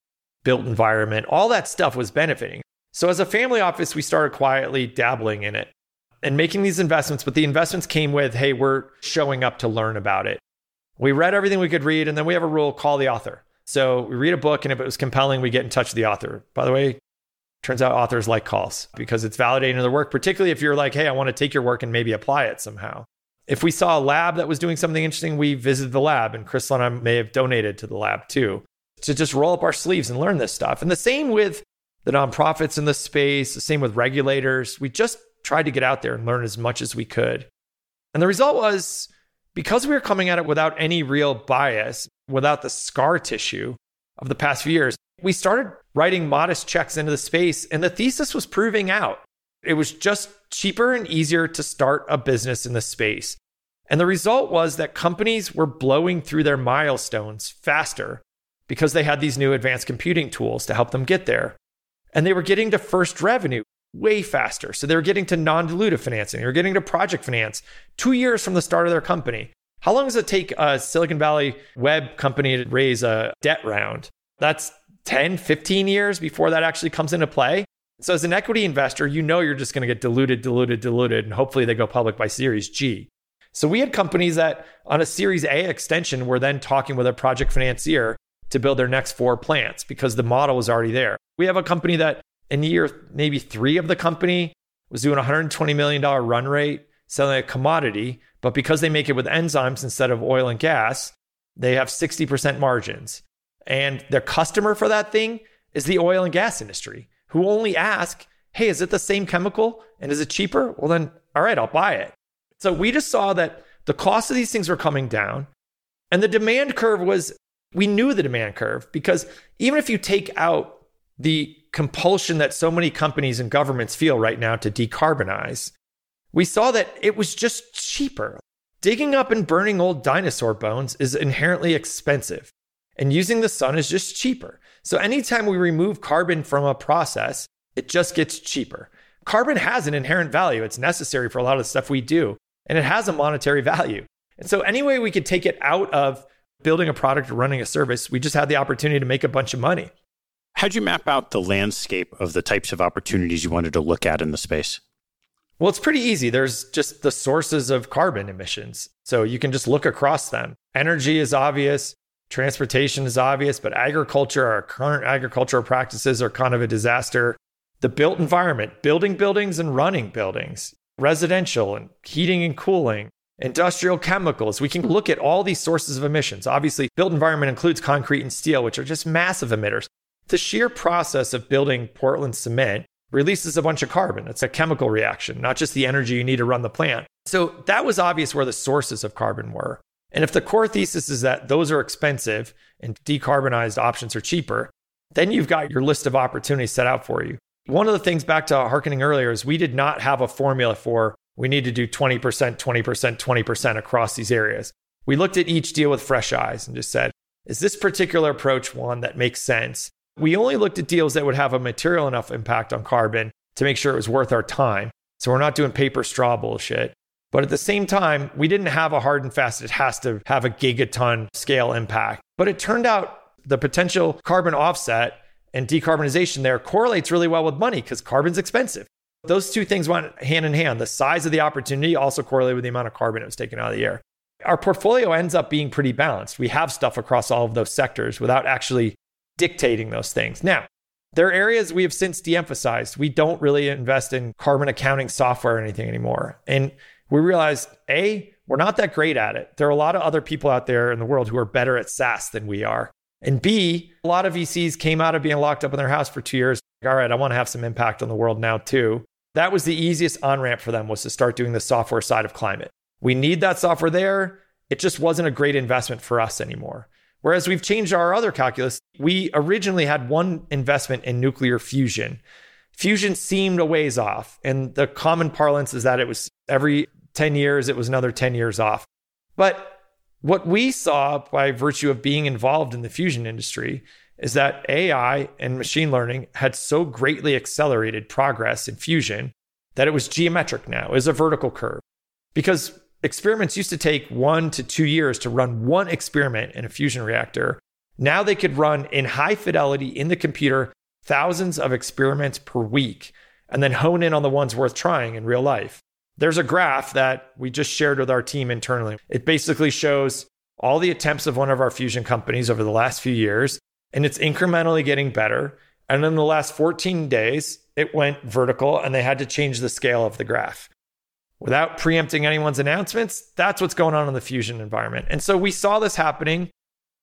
built environment, all that stuff was benefiting. So as a family office, we started quietly dabbling in it and making these investments, but the investments came with, hey, we're showing up to learn about it. We read everything we could read, and then we have a rule call the author. So we read a book, and if it was compelling, we get in touch with the author. By the way, turns out authors like calls because it's validating their work, particularly if you're like, hey, I want to take your work and maybe apply it somehow. If we saw a lab that was doing something interesting, we visited the lab, and Crystal and I may have donated to the lab too to just roll up our sleeves and learn this stuff. And the same with the nonprofits in the space, the same with regulators. We just tried to get out there and learn as much as we could. And the result was because we were coming at it without any real bias, without the scar tissue of the past few years, we started writing modest checks into the space, and the thesis was proving out. It was just cheaper and easier to start a business in the space. And the result was that companies were blowing through their milestones faster because they had these new advanced computing tools to help them get there. And they were getting to first revenue way faster. So they were getting to non dilutive financing, they were getting to project finance two years from the start of their company. How long does it take a Silicon Valley web company to raise a debt round? That's 10, 15 years before that actually comes into play. So, as an equity investor, you know you're just going to get diluted, diluted, diluted, and hopefully they go public by Series G. So, we had companies that on a Series A extension were then talking with a project financier to build their next four plants because the model was already there. We have a company that in year maybe three of the company was doing $120 million run rate selling a commodity, but because they make it with enzymes instead of oil and gas, they have 60% margins. And their customer for that thing is the oil and gas industry, who only ask, hey, is it the same chemical and is it cheaper? Well, then, all right, I'll buy it. So we just saw that the cost of these things were coming down and the demand curve was, we knew the demand curve because even if you take out the compulsion that so many companies and governments feel right now to decarbonize, we saw that it was just cheaper. Digging up and burning old dinosaur bones is inherently expensive, and using the sun is just cheaper. So, anytime we remove carbon from a process, it just gets cheaper. Carbon has an inherent value, it's necessary for a lot of the stuff we do, and it has a monetary value. And so, any way we could take it out of building a product or running a service, we just had the opportunity to make a bunch of money. How'd you map out the landscape of the types of opportunities you wanted to look at in the space? Well, it's pretty easy. There's just the sources of carbon emissions. So you can just look across them. Energy is obvious, transportation is obvious, but agriculture, our current agricultural practices are kind of a disaster. The built environment, building buildings and running buildings, residential and heating and cooling, industrial chemicals. We can look at all these sources of emissions. Obviously, built environment includes concrete and steel, which are just massive emitters. The sheer process of building Portland cement releases a bunch of carbon. It's a chemical reaction, not just the energy you need to run the plant. So that was obvious where the sources of carbon were. And if the core thesis is that those are expensive and decarbonized options are cheaper, then you've got your list of opportunities set out for you. One of the things back to harkening earlier is we did not have a formula for we need to do 20%, 20%, 20% across these areas. We looked at each deal with fresh eyes and just said, is this particular approach one that makes sense? We only looked at deals that would have a material enough impact on carbon to make sure it was worth our time. So we're not doing paper straw bullshit. But at the same time, we didn't have a hard and fast, it has to have a gigaton scale impact. But it turned out the potential carbon offset and decarbonization there correlates really well with money because carbon's expensive. Those two things went hand in hand. The size of the opportunity also correlated with the amount of carbon it was taken out of the air. Our portfolio ends up being pretty balanced. We have stuff across all of those sectors without actually dictating those things. Now, there are areas we have since de emphasized. We don't really invest in carbon accounting software or anything anymore. And we realized A, we're not that great at it. There are a lot of other people out there in the world who are better at SaaS than we are. And B, a lot of VCs came out of being locked up in their house for two years. Like, All right, I want to have some impact on the world now too. That was the easiest on ramp for them was to start doing the software side of climate. We need that software there. It just wasn't a great investment for us anymore. Whereas we've changed our other calculus. We originally had one investment in nuclear fusion. Fusion seemed a ways off. And the common parlance is that it was every 10 years, it was another 10 years off. But what we saw by virtue of being involved in the fusion industry is that AI and machine learning had so greatly accelerated progress in fusion that it was geometric now, was a vertical curve. Because experiments used to take one to two years to run one experiment in a fusion reactor. Now they could run in high fidelity in the computer thousands of experiments per week and then hone in on the ones worth trying in real life. There's a graph that we just shared with our team internally. It basically shows all the attempts of one of our fusion companies over the last few years, and it's incrementally getting better. And in the last 14 days, it went vertical and they had to change the scale of the graph. Without preempting anyone's announcements, that's what's going on in the fusion environment. And so we saw this happening.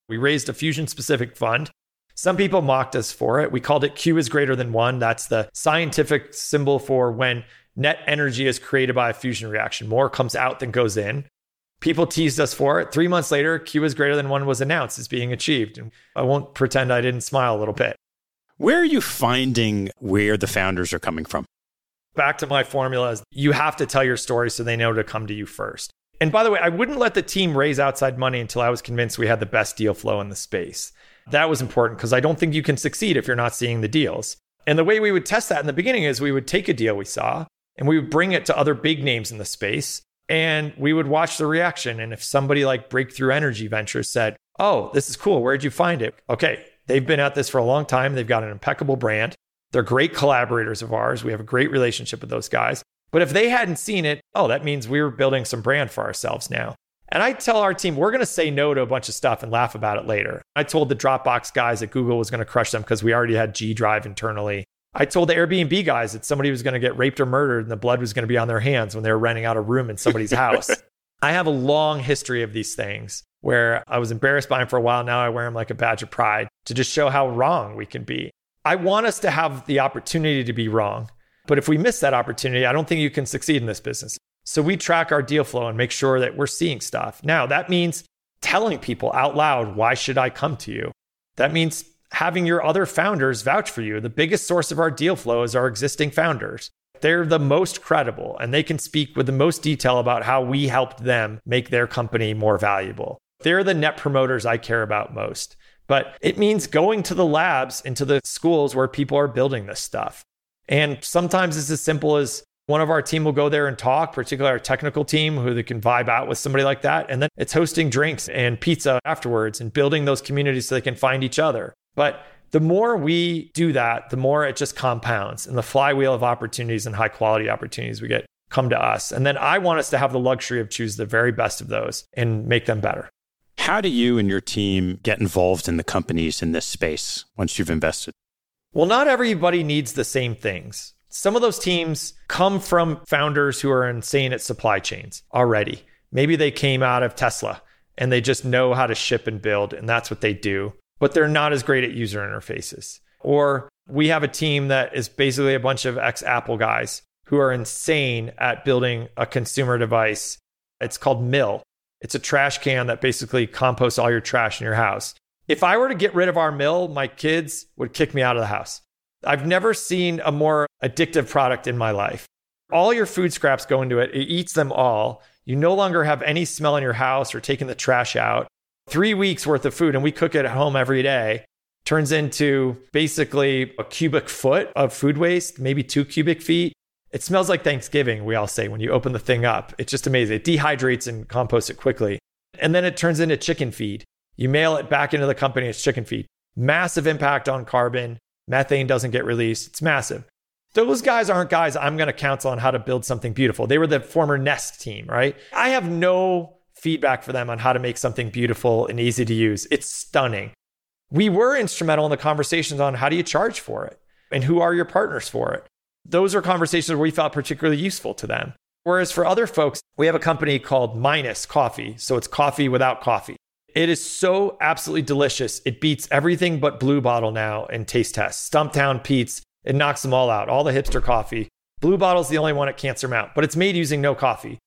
We raised a fusion specific fund. Some people mocked us for it. We called it Q is greater than one. That's the scientific symbol for when net energy is created by a fusion reaction. More comes out than goes in. People teased us for it. Three months later, Q is greater than one was announced as being achieved. And I won't pretend I didn't smile a little bit. Where are you finding where the founders are coming from? Back to my formula is you have to tell your story so they know to come to you first. And by the way, I wouldn't let the team raise outside money until I was convinced we had the best deal flow in the space. That was important because I don't think you can succeed if you're not seeing the deals. And the way we would test that in the beginning is we would take a deal we saw and we would bring it to other big names in the space and we would watch the reaction. And if somebody like Breakthrough Energy Ventures said, Oh, this is cool. Where'd you find it? Okay, they've been at this for a long time. They've got an impeccable brand. They're great collaborators of ours. We have a great relationship with those guys. But if they hadn't seen it, oh, that means we were building some brand for ourselves now. And I tell our team, we're going to say no to a bunch of stuff and laugh about it later. I told the Dropbox guys that Google was going to crush them because we already had G Drive internally. I told the Airbnb guys that somebody was going to get raped or murdered and the blood was going to be on their hands when they were renting out a room in somebody's [laughs] house. I have a long history of these things where I was embarrassed by them for a while. Now I wear them like a badge of pride to just show how wrong we can be. I want us to have the opportunity to be wrong. But if we miss that opportunity, I don't think you can succeed in this business. So we track our deal flow and make sure that we're seeing stuff. Now, that means telling people out loud, why should I come to you? That means having your other founders vouch for you. The biggest source of our deal flow is our existing founders. They're the most credible and they can speak with the most detail about how we helped them make their company more valuable. They're the net promoters I care about most. But it means going to the labs and to the schools where people are building this stuff. And sometimes it's as simple as one of our team will go there and talk, particularly our technical team, who they can vibe out with somebody like that. And then it's hosting drinks and pizza afterwards and building those communities so they can find each other. But the more we do that, the more it just compounds and the flywheel of opportunities and high quality opportunities we get come to us. And then I want us to have the luxury of choose the very best of those and make them better. How do you and your team get involved in the companies in this space once you've invested? Well, not everybody needs the same things. Some of those teams come from founders who are insane at supply chains already. Maybe they came out of Tesla and they just know how to ship and build, and that's what they do but they're not as great at user interfaces. Or we have a team that is basically a bunch of ex Apple guys who are insane at building a consumer device. It's called Mill. It's a trash can that basically composts all your trash in your house. If I were to get rid of our mill, my kids would kick me out of the house. I've never seen a more addictive product in my life. All your food scraps go into it, it eats them all. You no longer have any smell in your house or taking the trash out three weeks worth of food and we cook it at home every day turns into basically a cubic foot of food waste, maybe two cubic feet. It smells like Thanksgiving, we all say when you open the thing up. It's just amazing. It dehydrates and composts it quickly. And then it turns into chicken feed. You mail it back into the company, it's chicken feed. Massive impact on carbon. Methane doesn't get released. It's massive. Those guys aren't guys I'm going to counsel on how to build something beautiful. They were the former Nest team, right? I have no feedback for them on how to make something beautiful and easy to use. It's stunning. We were instrumental in the conversations on how do you charge for it and who are your partners for it. Those are conversations where we felt particularly useful to them. Whereas for other folks, we have a company called Minus Coffee. So it's coffee without coffee. It is so absolutely delicious. It beats everything but Blue Bottle now in taste tests. Stumptown Pete's, it knocks them all out. All the hipster coffee. Blue Bottle's the only one at Cancer Mount, but it's made using no coffee.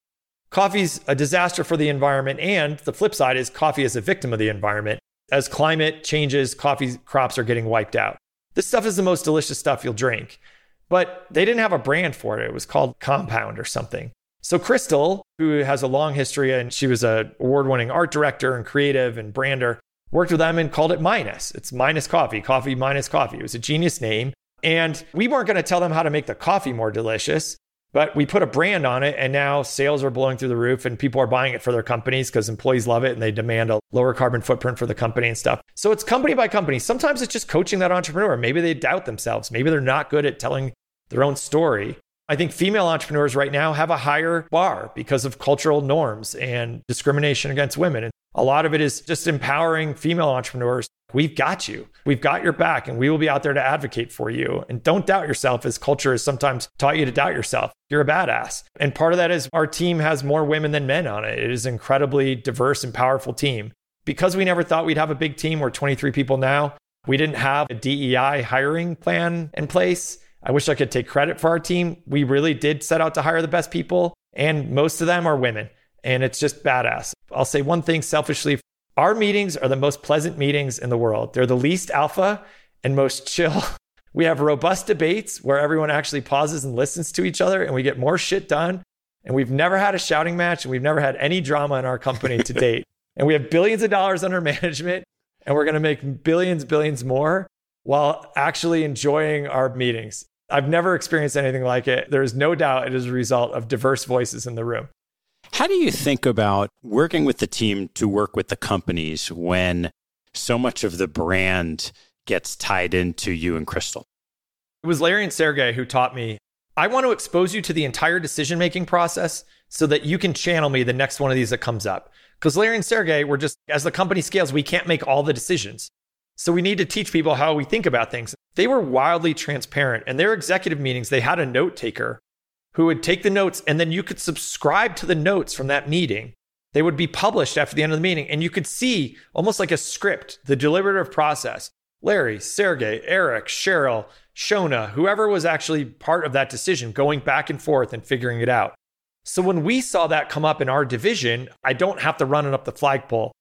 Coffee's a disaster for the environment. And the flip side is coffee is a victim of the environment. As climate changes, coffee crops are getting wiped out. This stuff is the most delicious stuff you'll drink. But they didn't have a brand for it. It was called Compound or something. So Crystal, who has a long history and she was an award-winning art director and creative and brander, worked with them and called it Minus. It's Minus Coffee, coffee minus coffee. It was a genius name. And we weren't going to tell them how to make the coffee more delicious, but we put a brand on it. And now sales are blowing through the roof and people are buying it for their companies because employees love it and they demand a lower carbon footprint for the company and stuff. So it's company by company. Sometimes it's just coaching that entrepreneur. Maybe they doubt themselves. Maybe they're not good at telling their own story. I think female entrepreneurs right now have a higher bar because of cultural norms and discrimination against women. And a lot of it is just empowering female entrepreneurs. We've got you. We've got your back, and we will be out there to advocate for you. And don't doubt yourself, as culture has sometimes taught you to doubt yourself. You're a badass. And part of that is our team has more women than men on it. It is an incredibly diverse and powerful team. Because we never thought we'd have a big team, we're 23 people now. We didn't have a DEI hiring plan in place. I wish I could take credit for our team. We really did set out to hire the best people, and most of them are women. And it's just badass. I'll say one thing selfishly our meetings are the most pleasant meetings in the world. They're the least alpha and most chill. [laughs] We have robust debates where everyone actually pauses and listens to each other, and we get more shit done. And we've never had a shouting match, and we've never had any drama in our company to [laughs] date. and we have billions of dollars under management, and we're going to make billions, billions more while actually enjoying our meetings. I've never experienced anything like it. There is no doubt it is a result of diverse voices in the room. How do you think about working with the team to work with the companies when so much of the brand gets tied into you and Crystal? It was Larry and Sergey who taught me I want to expose you to the entire decision making process so that you can channel me the next one of these that comes up. Because Larry and Sergey were just, as the company scales, we can't make all the decisions. So we need to teach people how we think about things. They were wildly transparent. And their executive meetings, they had a note taker who would take the notes and then you could subscribe to the notes from that meeting. They would be published after the end of the meeting and you could see almost like a script, the deliberative process. Larry, Sergey, Eric, Sheryl, Shona, whoever was actually part of that decision, going back and forth and figuring it out. So when we saw that come up in our division, I don't have to run it up the flagpole.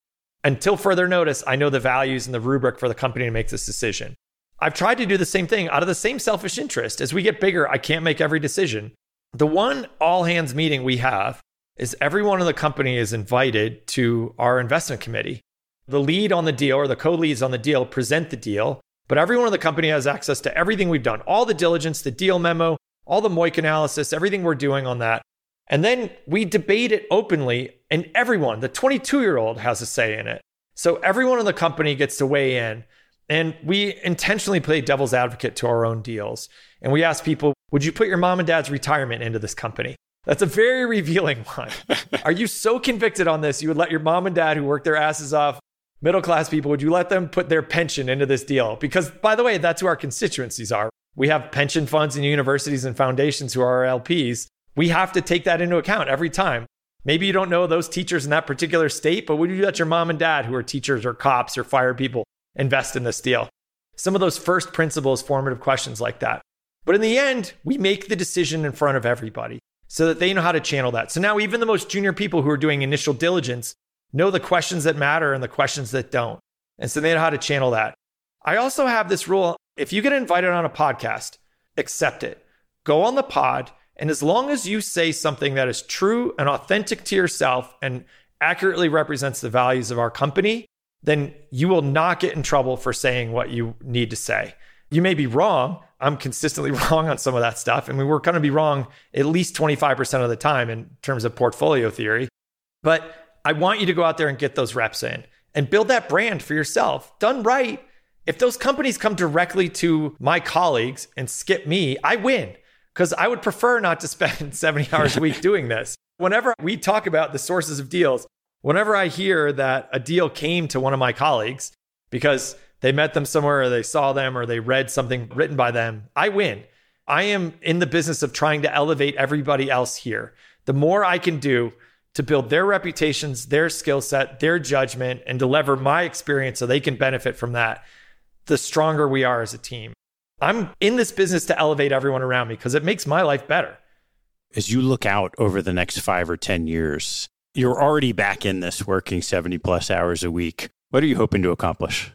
Until further notice, I know the values and the rubric for the company to make this decision. I've tried to do the same thing out of the same selfish interest. As we get bigger, I can't make every decision. The one all hands meeting we have is everyone in the company is invited to our investment committee. The lead on the deal or the co leads on the deal present the deal, but everyone in the company has access to everything we've done all the diligence, the deal memo, all the MOIC analysis, everything we're doing on that. And then we debate it openly, and everyone, the 22 year old, has a say in it. So everyone in the company gets to weigh in. And we intentionally play devil's advocate to our own deals. And we ask people, would you put your mom and dad's retirement into this company? That's a very revealing one. [laughs] Are you so convicted on this, you would let your mom and dad who work their asses off, middle class people, would you let them put their pension into this deal? Because, by the way, that's who our constituencies are. We have pension funds and universities and foundations who are our LPs we have to take that into account every time. Maybe you don't know those teachers in that particular state, but would you let your mom and dad, who are teachers or cops or fire people, invest in this deal? Some of those first principles, formative questions like that. But in the end, we make the decision in front of everybody so that they know how to channel that. So now, even the most junior people who are doing initial diligence know the questions that matter and the questions that don't. And so they know how to channel that. I also have this rule if you get invited on a podcast, accept it. Go on the pod and as long as you say something that is true and authentic to yourself and accurately represents the values of our company, then you will not get in trouble for saying what you need to say. You may be wrong. I'm consistently [laughs] wrong on some of that stuff. I mean, we're going to be wrong at least 25% of the time in terms of portfolio theory. But I want you to go out there and get those reps in and build that brand for yourself. Done right. If those companies come directly to my colleagues and skip me, I win because I would prefer not to spend [laughs] 70 hours a week doing this. Whenever we talk about the sources of deals, whenever I hear that a deal came to one of my colleagues because they met them somewhere or they saw them or they read something written by them, I win. I am in the business of trying to elevate everybody else here. The more I can do to build their reputations, their skill set, their judgment, and deliver my experience so they can benefit from that, the stronger we are as a team. I'm in this business to elevate everyone around me because it makes my life better. As you look out over the next five or 10 years, you're already back in this working 70 plus hours a week. What are you hoping to accomplish?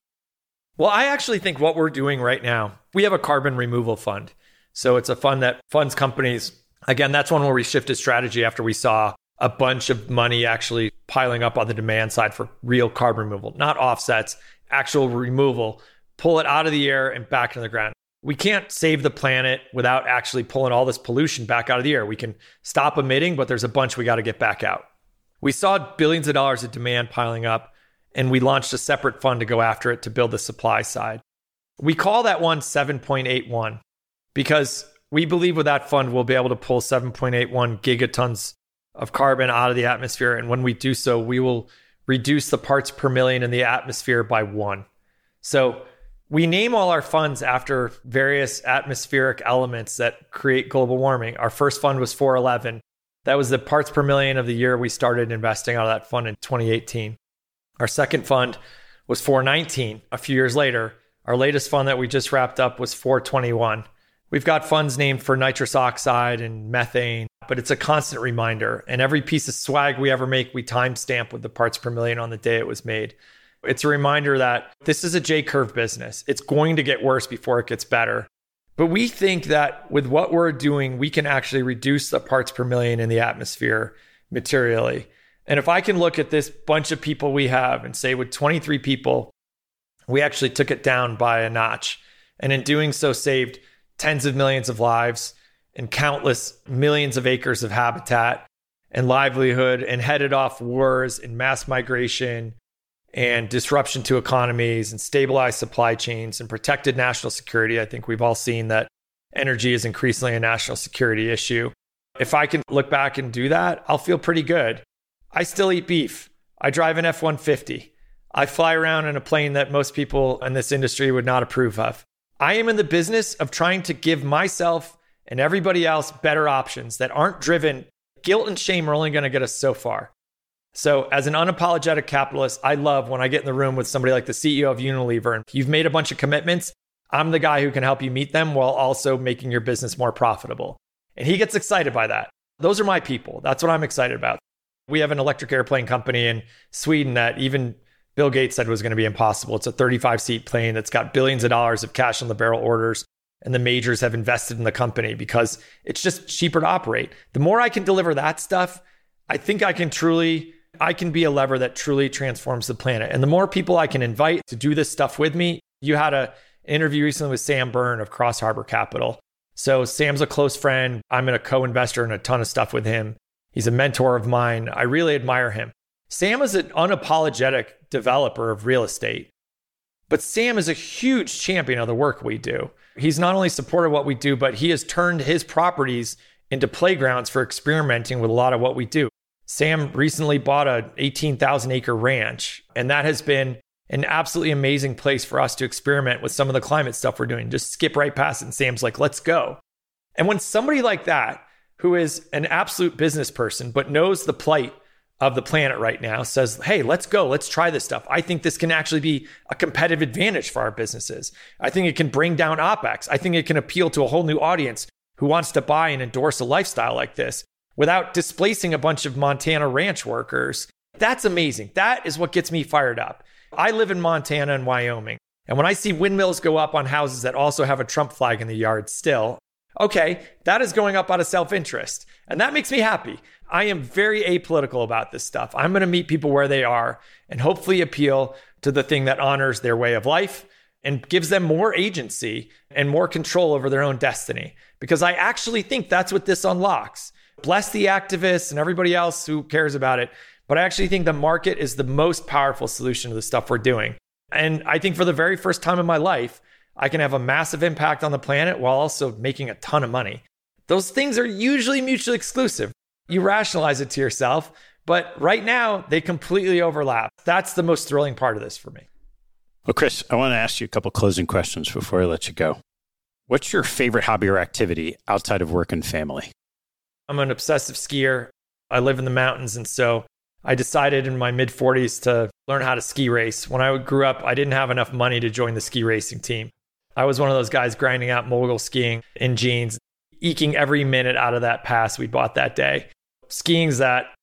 Well, I actually think what we're doing right now, we have a carbon removal fund. So it's a fund that funds companies. Again, that's one where we shifted strategy after we saw a bunch of money actually piling up on the demand side for real carbon removal, not offsets, actual removal, pull it out of the air and back into the ground. We can't save the planet without actually pulling all this pollution back out of the air. We can stop emitting, but there's a bunch we got to get back out. We saw billions of dollars of demand piling up, and we launched a separate fund to go after it to build the supply side. We call that one 7.81 because we believe with that fund, we'll be able to pull 7.81 gigatons of carbon out of the atmosphere. And when we do so, we will reduce the parts per million in the atmosphere by one. So we name all our funds after various atmospheric elements that create global warming. Our first fund was 411. That was the parts per million of the year we started investing out of that fund in 2018. Our second fund was 419 a few years later. Our latest fund that we just wrapped up was 421. We've got funds named for nitrous oxide and methane, but it's a constant reminder. And every piece of swag we ever make, we timestamp with the parts per million on the day it was made. It's a reminder that this is a J curve business. It's going to get worse before it gets better. But we think that with what we're doing, we can actually reduce the parts per million in the atmosphere materially. And if I can look at this bunch of people we have and say, with 23 people, we actually took it down by a notch. And in doing so, saved tens of millions of lives and countless millions of acres of habitat and livelihood and headed off wars and mass migration and disruption to economies and stabilized supply chains and protected national security. I think we've all seen that energy is increasingly a national security issue. If I can look back and do that, I'll feel pretty good. I still eat beef. I drive an F 150. I fly around in a plane that most people in this industry would not approve of. I am in the business of trying to give myself and everybody else better options that aren't driven. Guilt and shame are only going to get us so far. So, as an unapologetic capitalist, I love when I get in the room with somebody like the CEO of Unilever and you've made a bunch of commitments. I'm the guy who can help you meet them while also making your business more profitable. And he gets excited by that. Those are my people. That's what I'm excited about. We have an electric airplane company in Sweden that even Bill Gates said was going to be impossible. It's a 35 seat plane that's got billions of dollars of cash on the barrel orders. And the majors have invested in the company because it's just cheaper to operate. The more I can deliver that stuff, I think I can truly I can be a lever that truly transforms the planet. And the more people I can invite to do this stuff with me, you had an interview recently with Sam Byrne of Cross Harbor Capital. So Sam's a close friend. I'm in a co-investor in a ton of stuff with him. He's a mentor of mine. I really admire him. Sam is an unapologetic developer of real estate. But Sam is a huge champion of the work we do. He's not only supported what we do, but he has turned his properties into playgrounds for experimenting with a lot of what we do. Sam recently bought a 18,000 acre ranch, and that has been an absolutely amazing place for us to experiment with some of the climate stuff we're doing. Just skip right past it. And Sam's like, let's go. And when somebody like that, who is an absolute business person, but knows the plight of the planet right now, says, hey, let's go, let's try this stuff. I think this can actually be a competitive advantage for our businesses. I think it can bring down OPEX. I think it can appeal to a whole new audience who wants to buy and endorse a lifestyle like this without displacing a bunch of Montana ranch workers. That's amazing. That is what gets me fired up. I live in Montana and Wyoming. And when I see windmills go up on houses that also have a Trump flag in the yard still, okay, that is going up out of self interest. And that makes me happy. I am very apolitical about this stuff. I'm going to meet people where they are and hopefully appeal to the thing that honors their way of life and gives them more agency and more control over their own destiny. Because I actually think that's what this unlocks bless the activists and everybody else who cares about it. But I actually think the market is the most powerful solution to the stuff we're doing. And I think for the very first time in my life, I can have a massive impact on the planet while also making a ton of money. Those things are usually mutually exclusive. You rationalize it to yourself, but right now they completely overlap. That's the most thrilling part of this for me. Well, Chris, I want to ask you a couple closing questions before I let you go. What's your favorite hobby or activity outside of work and family? I'm an obsessive skier. I live in the mountains. And so I decided in my mid 40s to learn how to ski race. When I grew up, I didn't have enough money to join the ski racing team. I was one of those guys grinding out mogul skiing in jeans, eking every minute out of that pass we bought that day. Skiing's that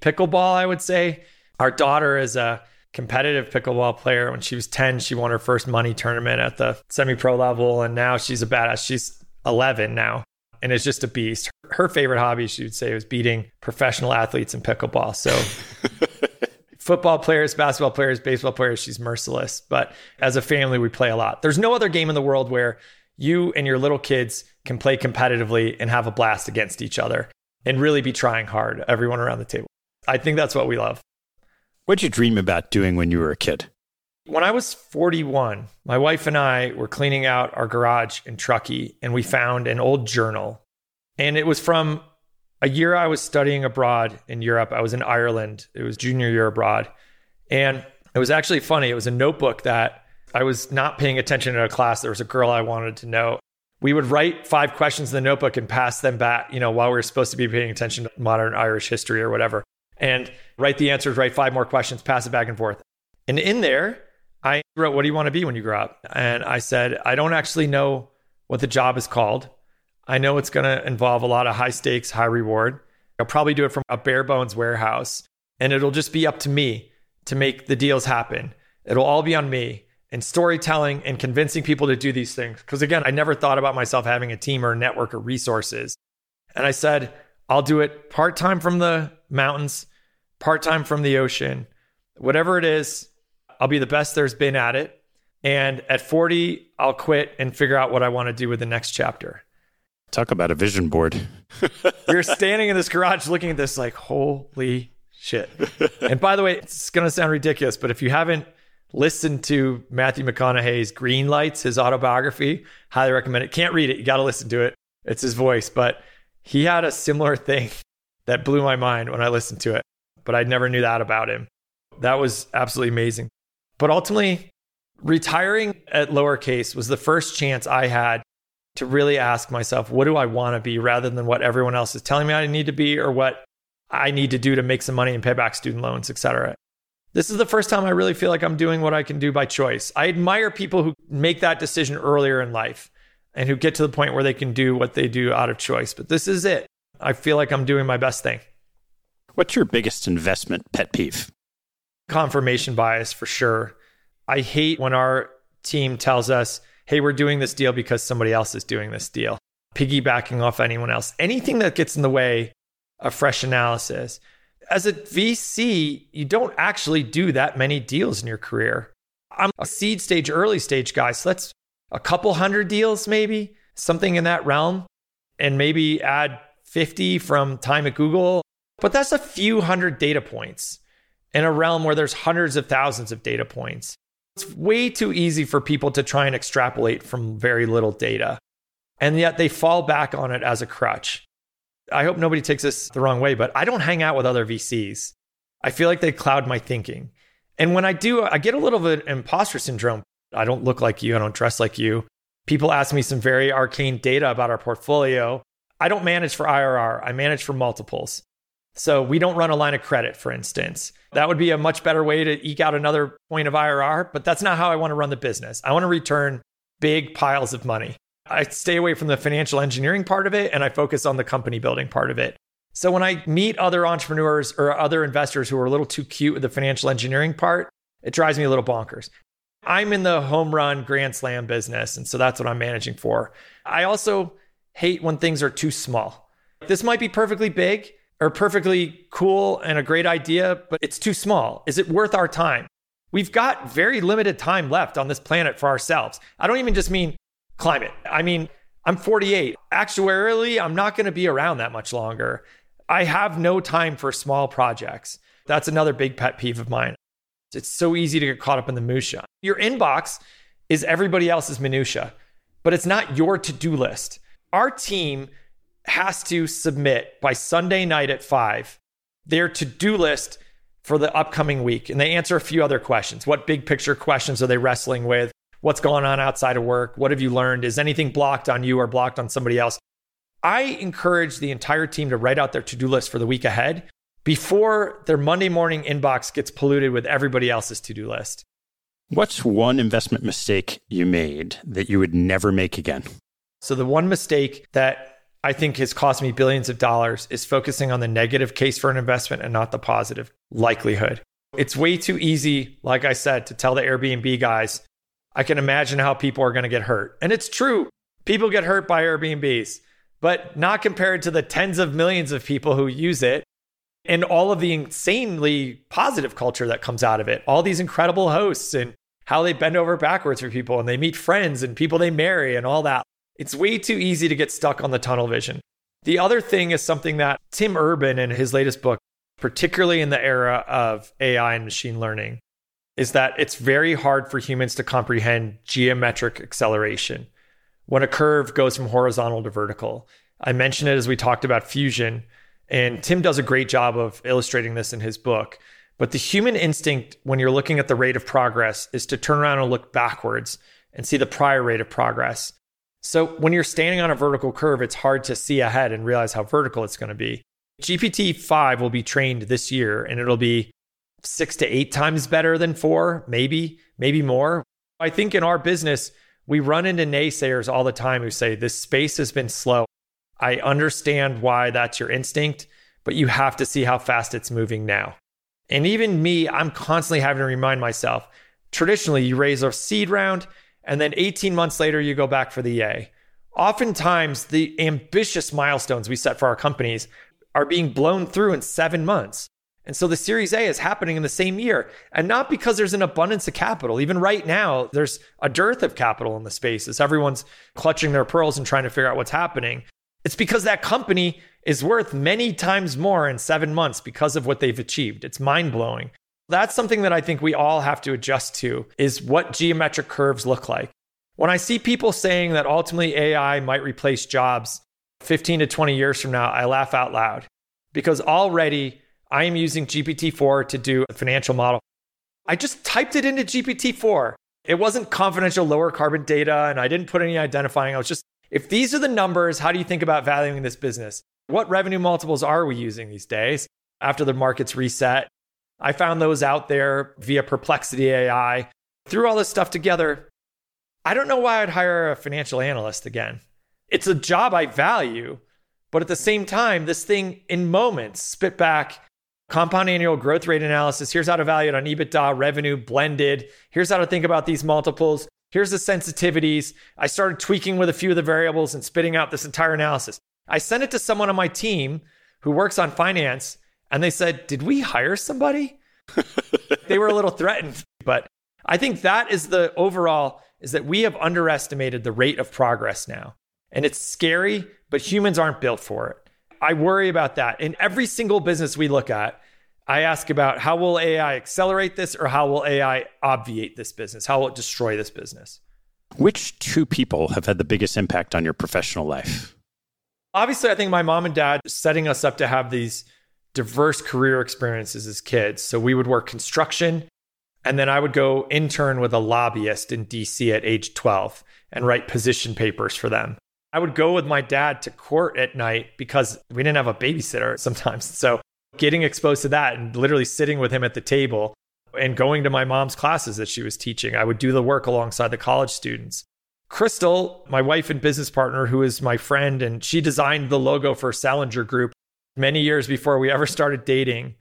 pickleball, I would say. Our daughter is a competitive pickleball player. When she was 10, she won her first money tournament at the semi pro level. And now she's a badass. She's 11 now and is just a beast. Her favorite hobby, she would say, was beating professional athletes in pickleball. So [laughs] football players, basketball players, baseball players, she's merciless. But as a family, we play a lot. There's no other game in the world where you and your little kids can play competitively and have a blast against each other and really be trying hard, everyone around the table. I think that's what we love. What'd you dream about doing when you were a kid? When I was 41, my wife and I were cleaning out our garage in Truckee and we found an old journal. And it was from a year I was studying abroad in Europe. I was in Ireland. It was junior year abroad. And it was actually funny. It was a notebook that I was not paying attention in a class. There was a girl I wanted to know. We would write five questions in the notebook and pass them back, you know, while we were supposed to be paying attention to modern Irish history or whatever. And write the answers, write five more questions, pass it back and forth. And in there, I wrote, What do you want to be when you grow up? And I said, I don't actually know what the job is called. I know it's going to involve a lot of high stakes, high reward. I'll probably do it from a bare bones warehouse, and it'll just be up to me to make the deals happen. It'll all be on me and storytelling and convincing people to do these things. Because again, I never thought about myself having a team or a network or resources. And I said, I'll do it part time from the mountains, part time from the ocean, whatever it is, I'll be the best there's been at it. And at 40, I'll quit and figure out what I want to do with the next chapter. Talk about a vision board. [laughs] we are standing in this garage looking at this like, holy shit. and by the way, it's going to sound ridiculous, but if you haven't listened to Matthew McConaughey's Green Lights, his autobiography, highly recommend it. Can't read it. You got to listen to it. It's his voice, but he had a similar thing that blew my mind when I listened to it, but I never knew that about him. That was absolutely amazing. But ultimately, retiring at lowercase was the first chance I had to really ask myself, what do I want to be rather than what everyone else is telling me I need to be or what I need to do to make some money and pay back student loans, et cetera. This is the first time I really feel like I'm doing what I can do by choice. I admire people who make that decision earlier in life and who get to the point where they can do what they do out of choice. But this is it. I feel like I'm doing my best thing. What's your biggest investment pet peeve? Confirmation bias for sure. I hate when our team tells us, hey, we're doing this deal because somebody else is doing this deal, piggybacking off anyone else. Anything that gets in the way of fresh analysis. As a VC, you don't actually do that many deals in your career. I'm a seed stage, early stage guy. So that's a couple hundred deals, maybe something in that realm, and maybe add 50 from time at Google. But that's a few hundred data points in a realm where there's hundreds of thousands of data points. It's way too easy for people to try and extrapolate from very little data. And yet they fall back on it as a crutch. I hope nobody takes this the wrong way, but I don't hang out with other VCs. I feel like they cloud my thinking. And when I do, I get a little bit of imposter syndrome. I don't look like you, I don't dress like you. People ask me some very arcane data about our portfolio. I don't manage for IRR, I manage for multiples. So we don't run a line of credit, for instance. That would be a much better way to eke out another point of IRR, but that's not how I want to run the business. I want to return big piles of money. I stay away from the financial engineering part of it and I focus on the company building part of it. So when I meet other entrepreneurs or other investors who are a little too cute with the financial engineering part, it drives me a little bonkers. I'm in the home run grand slam business. And so that's what I'm managing for. I also hate when things are too small. This might be perfectly big, are perfectly cool and a great idea, but it's too small. Is it worth our time? We've got very limited time left on this planet for ourselves. I don't even just mean climate. I mean, I'm 48. Actuarially, I'm not going to be around that much longer. I have no time for small projects. That's another big pet peeve of mine. It's so easy to get caught up in the minutia. Your inbox is everybody else's minutia, but it's not your to-do list. Our team has to submit by Sunday night at five their to do list for the upcoming week. And they answer a few other questions. What big picture questions are they wrestling with? What's going on outside of work? What have you learned? Is anything blocked on you or blocked on somebody else? I encourage the entire team to write out their to do list for the week ahead before their Monday morning inbox gets polluted with everybody else's to do list. What's one investment mistake you made that you would never make again? So, the one mistake that I think has cost me billions of dollars is focusing on the negative case for an investment and not the positive likelihood. It's way too easy, like I said, to tell the Airbnb guys, I can imagine how people are going to get hurt. And it's true. People get hurt by Airbnbs. but not compared to the tens of millions of people who use it and all of the insanely positive culture that comes out of it. All these incredible hosts and how they bend over backwards for people and they meet friends and people they marry and all that. It's way too easy to get stuck on the tunnel vision. The other thing is something that Tim Urban in his latest book, particularly in the era of AI and machine learning, is that it's very hard for humans to comprehend geometric acceleration when a curve goes from horizontal to vertical. I mentioned it as we talked about fusion, and Tim does a great job of illustrating this in his book. But the human instinct, when you're looking at the rate of progress, is to turn around and look backwards and see the prior rate of progress. So when you're standing on a vertical curve, it's hard to see ahead and realize how vertical it's going to be. GPT 5 will be trained this year and it'll be six to eight times better than four, maybe, maybe more. I think in our business, we run into naysayers all the time who say this space has been slow. I understand why that's your instinct, but you have to see how fast it's moving now. And even me, I'm constantly having to remind myself traditionally, you raise a seed round, and then 18 months later, you go back for the A. Oftentimes, the ambitious milestones we set for our companies are being blown through in seven months. And so the Series A is happening in the same year. And not because there's an abundance of capital. Even right now, there's a dearth of capital in the space as everyone's clutching their pearls and trying to figure out what's happening. It's because that company is worth many times more in seven months because of what they've achieved. It's mind blowing. That's something that I think we all have to adjust to is what geometric curves look like. When I see people saying that ultimately AI might replace jobs 15 to 20 years from now, I laugh out loud because already I am using GPT-4 to do a financial model. I just typed it into GPT-4. It wasn't confidential Lowercarbon data and I didn't put any identifying. I was just if these are the numbers, how do you think about valuing this business? What revenue multiples are we using these days after the market's reset? I found those out there via Perplexity AI. Threw all this stuff together. I don't know why I'd hire a financial analyst again. It's a job I value, but at the same time, this thing in moments spit back compound annual growth rate analysis. Here's how to value it on EBITDA, revenue, blended. Here's how to think about these multiples. Here's the sensitivities. I started tweaking with a few of the variables and spitting out this entire analysis. I sent it to someone on my team who works on finance, and they said, Did we hire somebody? [laughs] they were a little threatened. But I think that is the overall is that we have underestimated the rate of progress now. And it's scary, but humans aren't built for it. I worry about that. In every single business we look at, I ask about how will AI accelerate this or how will AI obviate this business? How will it destroy this business? Which two people have had the biggest impact on your professional life? Obviously, I think my mom and dad setting us up to have these diverse career experiences as kids. So we would work construction, and then I would go intern with a lobbyist in DC at age 12 and write position papers for them. I would go with my dad to court at night because we didn't have a babysitter [laughs] sometimes. So getting exposed to that and literally sitting with him at the table and going to my mom's classes that she was teaching. I would do the work alongside the college students. Crystal, my wife and business partner, who is my friend, and she designed the logo for Salinger Group many years before we ever started dating.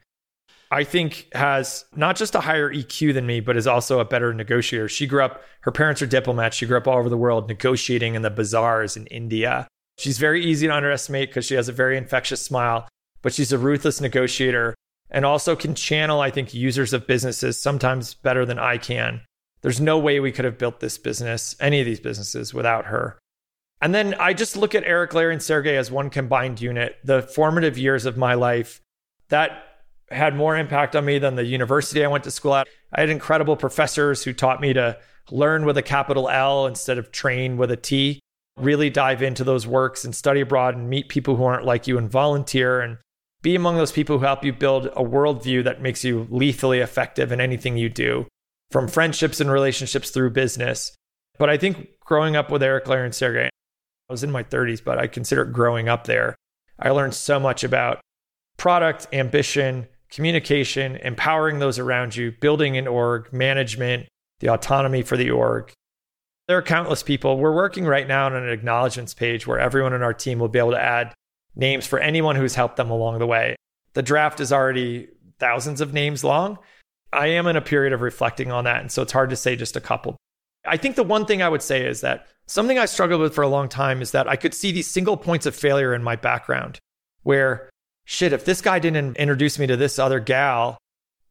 I think has not just a higher EQ than me, but is also a better negotiator. She grew up, her parents are diplomats. She grew up all over the world negotiating in the bazaars in India. She's very easy to underestimate because she has a very infectious smile but she's a ruthless negotiator and also can channel, I think, users of businesses sometimes better than I can. There's no way we could have built this business, any of these businesses, without her. And then I just look at Eric, Larry, and Sergey as one combined unit. The formative years of my life that had more impact on me than the university I went to school at. I had incredible professors who taught me to learn with a capital L instead of train with a T. Really dive into those works and study abroad and meet people who aren't like you and volunteer and be among those people who help you build a worldview that makes you lethally effective in anything you do, from friendships and relationships through business. But I think growing up with Eric, Larry, and Sergey, I was in my 30s, but I consider it growing up there. I learned so much about product, ambition, communication, empowering those around you, building an org, management, the autonomy for the org. There are countless people. We're working right now on an acknowledgements page where everyone in our team will be able to add names for anyone who's helped them along the way. The draft is already thousands of names long. I am in a period of reflecting on that. And so it's hard to say just a couple. I think the one thing I would say is that something I struggled with for a long time is that I could see these single points of failure in my background where, shit, if this guy didn't introduce me to this other gal,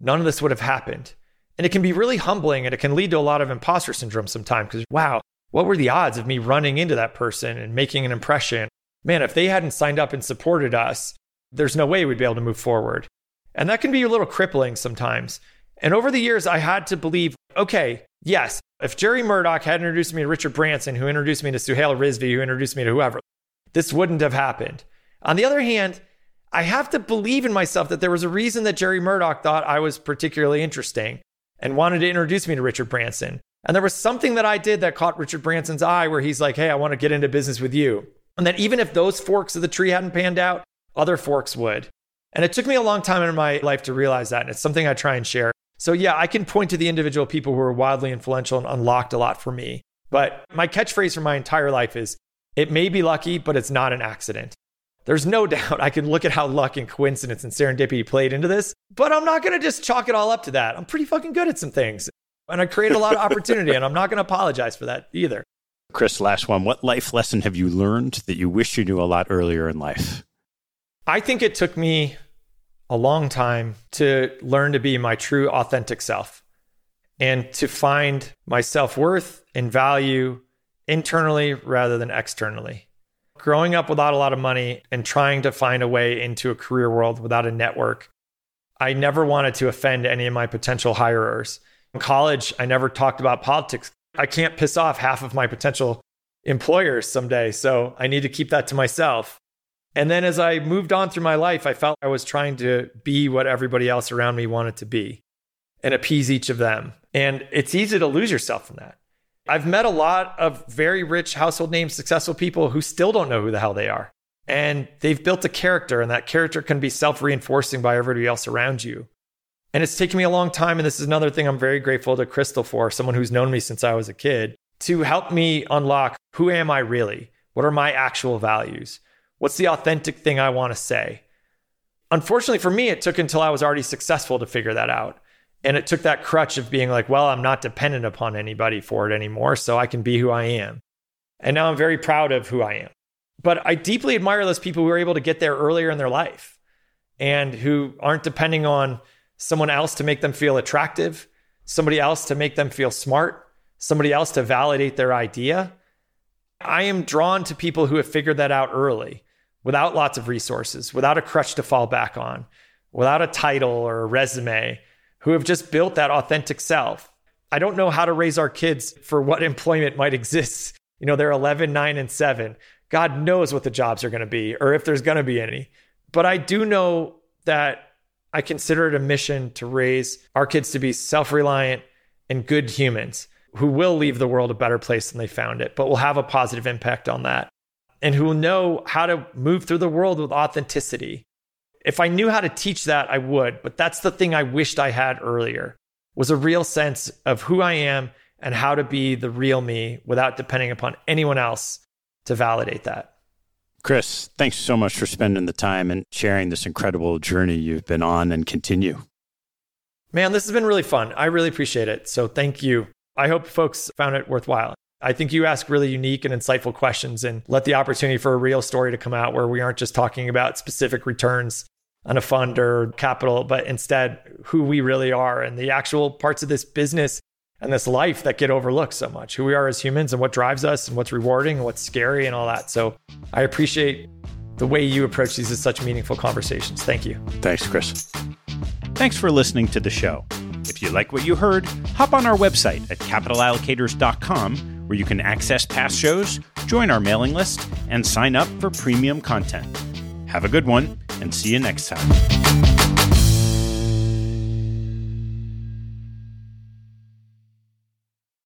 none of this would have happened. And it can be really humbling and it can lead to a lot of imposter syndrome sometimes because, wow, what were the odds of me running into that person and making an impression? Man, if they hadn't signed up and supported us, there's no way we'd be able to move forward. And that can be a little crippling sometimes. And over the years, I had to believe okay, yes, if Jerry Murdock had introduced me to Richard Branson, who introduced me to Suhail Rizvi, who introduced me to whoever, this wouldn't have happened. On the other hand, I have to believe in myself that there was a reason that Jerry Murdock thought I was particularly interesting and wanted to introduce me to Richard Branson. And there was something that I did that caught Richard Branson's eye where he's like, hey, I want to get into business with you. And that even if those forks of the tree hadn't panned out, other forks would. And it took me a long time in my life to realize that. And it's something I try and share. So, yeah, I can point to the individual people who are wildly influential and unlocked a lot for me. But my catchphrase for my entire life is it may be lucky, but it's not an accident. There's no [laughs] doubt I can look at how luck and coincidence and serendipity played into this, but I'm not going to just chalk it all up to that. I'm pretty fucking good at some things. And I create a lot of opportunity, and I'm not going to apologize for that either. Chris, last one. What life lesson have you learned that you wish you knew a lot earlier in life? I think it took me a long time to learn to be my true, authentic self and to find my self worth and value internally rather than externally. Growing up without a lot of money and trying to find a way into a career world without a network, I never wanted to offend any of my potential hirers. In college, I never talked about politics. I can't piss off half of my potential employers someday. So I need to keep that to myself. And then as I moved on through my life, I felt I was trying to be what everybody else around me wanted to be and appease each of them. And it's easy to lose yourself in that. I've met a lot of very rich household name successful people who still don't know who the hell they are. And they've built a character, and that character can be self reinforcing by everybody else around you. And it's taken me a long time. And this is another thing I'm very grateful to Crystal for, someone who's known me since I was a kid, to help me unlock who am I really? What are my actual values? What's the authentic thing I want to say? Unfortunately for me, it took until I was already successful to figure that out. And it took that crutch of being like, well, I'm not dependent upon anybody for it anymore, so I can be who I am. And now I'm very proud of who I am. But I deeply admire those people who are able to get there earlier in their life and who aren't depending on someone else to make them feel attractive, somebody else to make them feel smart, somebody else to validate their idea. I am drawn to people who have figured that out early without lots of resources, without a crutch to fall back on, without a title or a resume, who have just built that authentic self. I don't know how to raise our kids for what [laughs] employment might exist. You know, they're 11, 9, and 7. God knows what the jobs are going to be or if there's going to be any. But I do know that I consider it a mission to raise our kids to be self reliant and good humans who will leave the world a better place than they found it, but will have a positive impact on that and who will know how to move through the world with authenticity. If I knew how to teach that, I would, but that's the thing I wished I had earlier was a real sense of who I am and how to be the real me without depending upon anyone else to validate that. Chris, thanks so much for spending the time and sharing this incredible journey you've been on and continue. Man, this has been really fun. I really appreciate it. So thank you. I hope folks found it worthwhile. I think you ask really unique and insightful questions and let the opportunity for a real story to come out where we aren't just talking about specific returns on a fund or capital, but instead who we really are and the actual parts of this business and this life that get overlooked so much, who we are as humans and what drives us and what's rewarding and what's scary and all that. So I appreciate the way you approach these as such meaningful conversations. Thank you. Thanks, Chris. Thanks for listening to the show. If you like what you heard, hop on our website at capitalallocators.com where you can access past shows, join our mailing list, and sign up for premium content. Have a good one, and see you next time.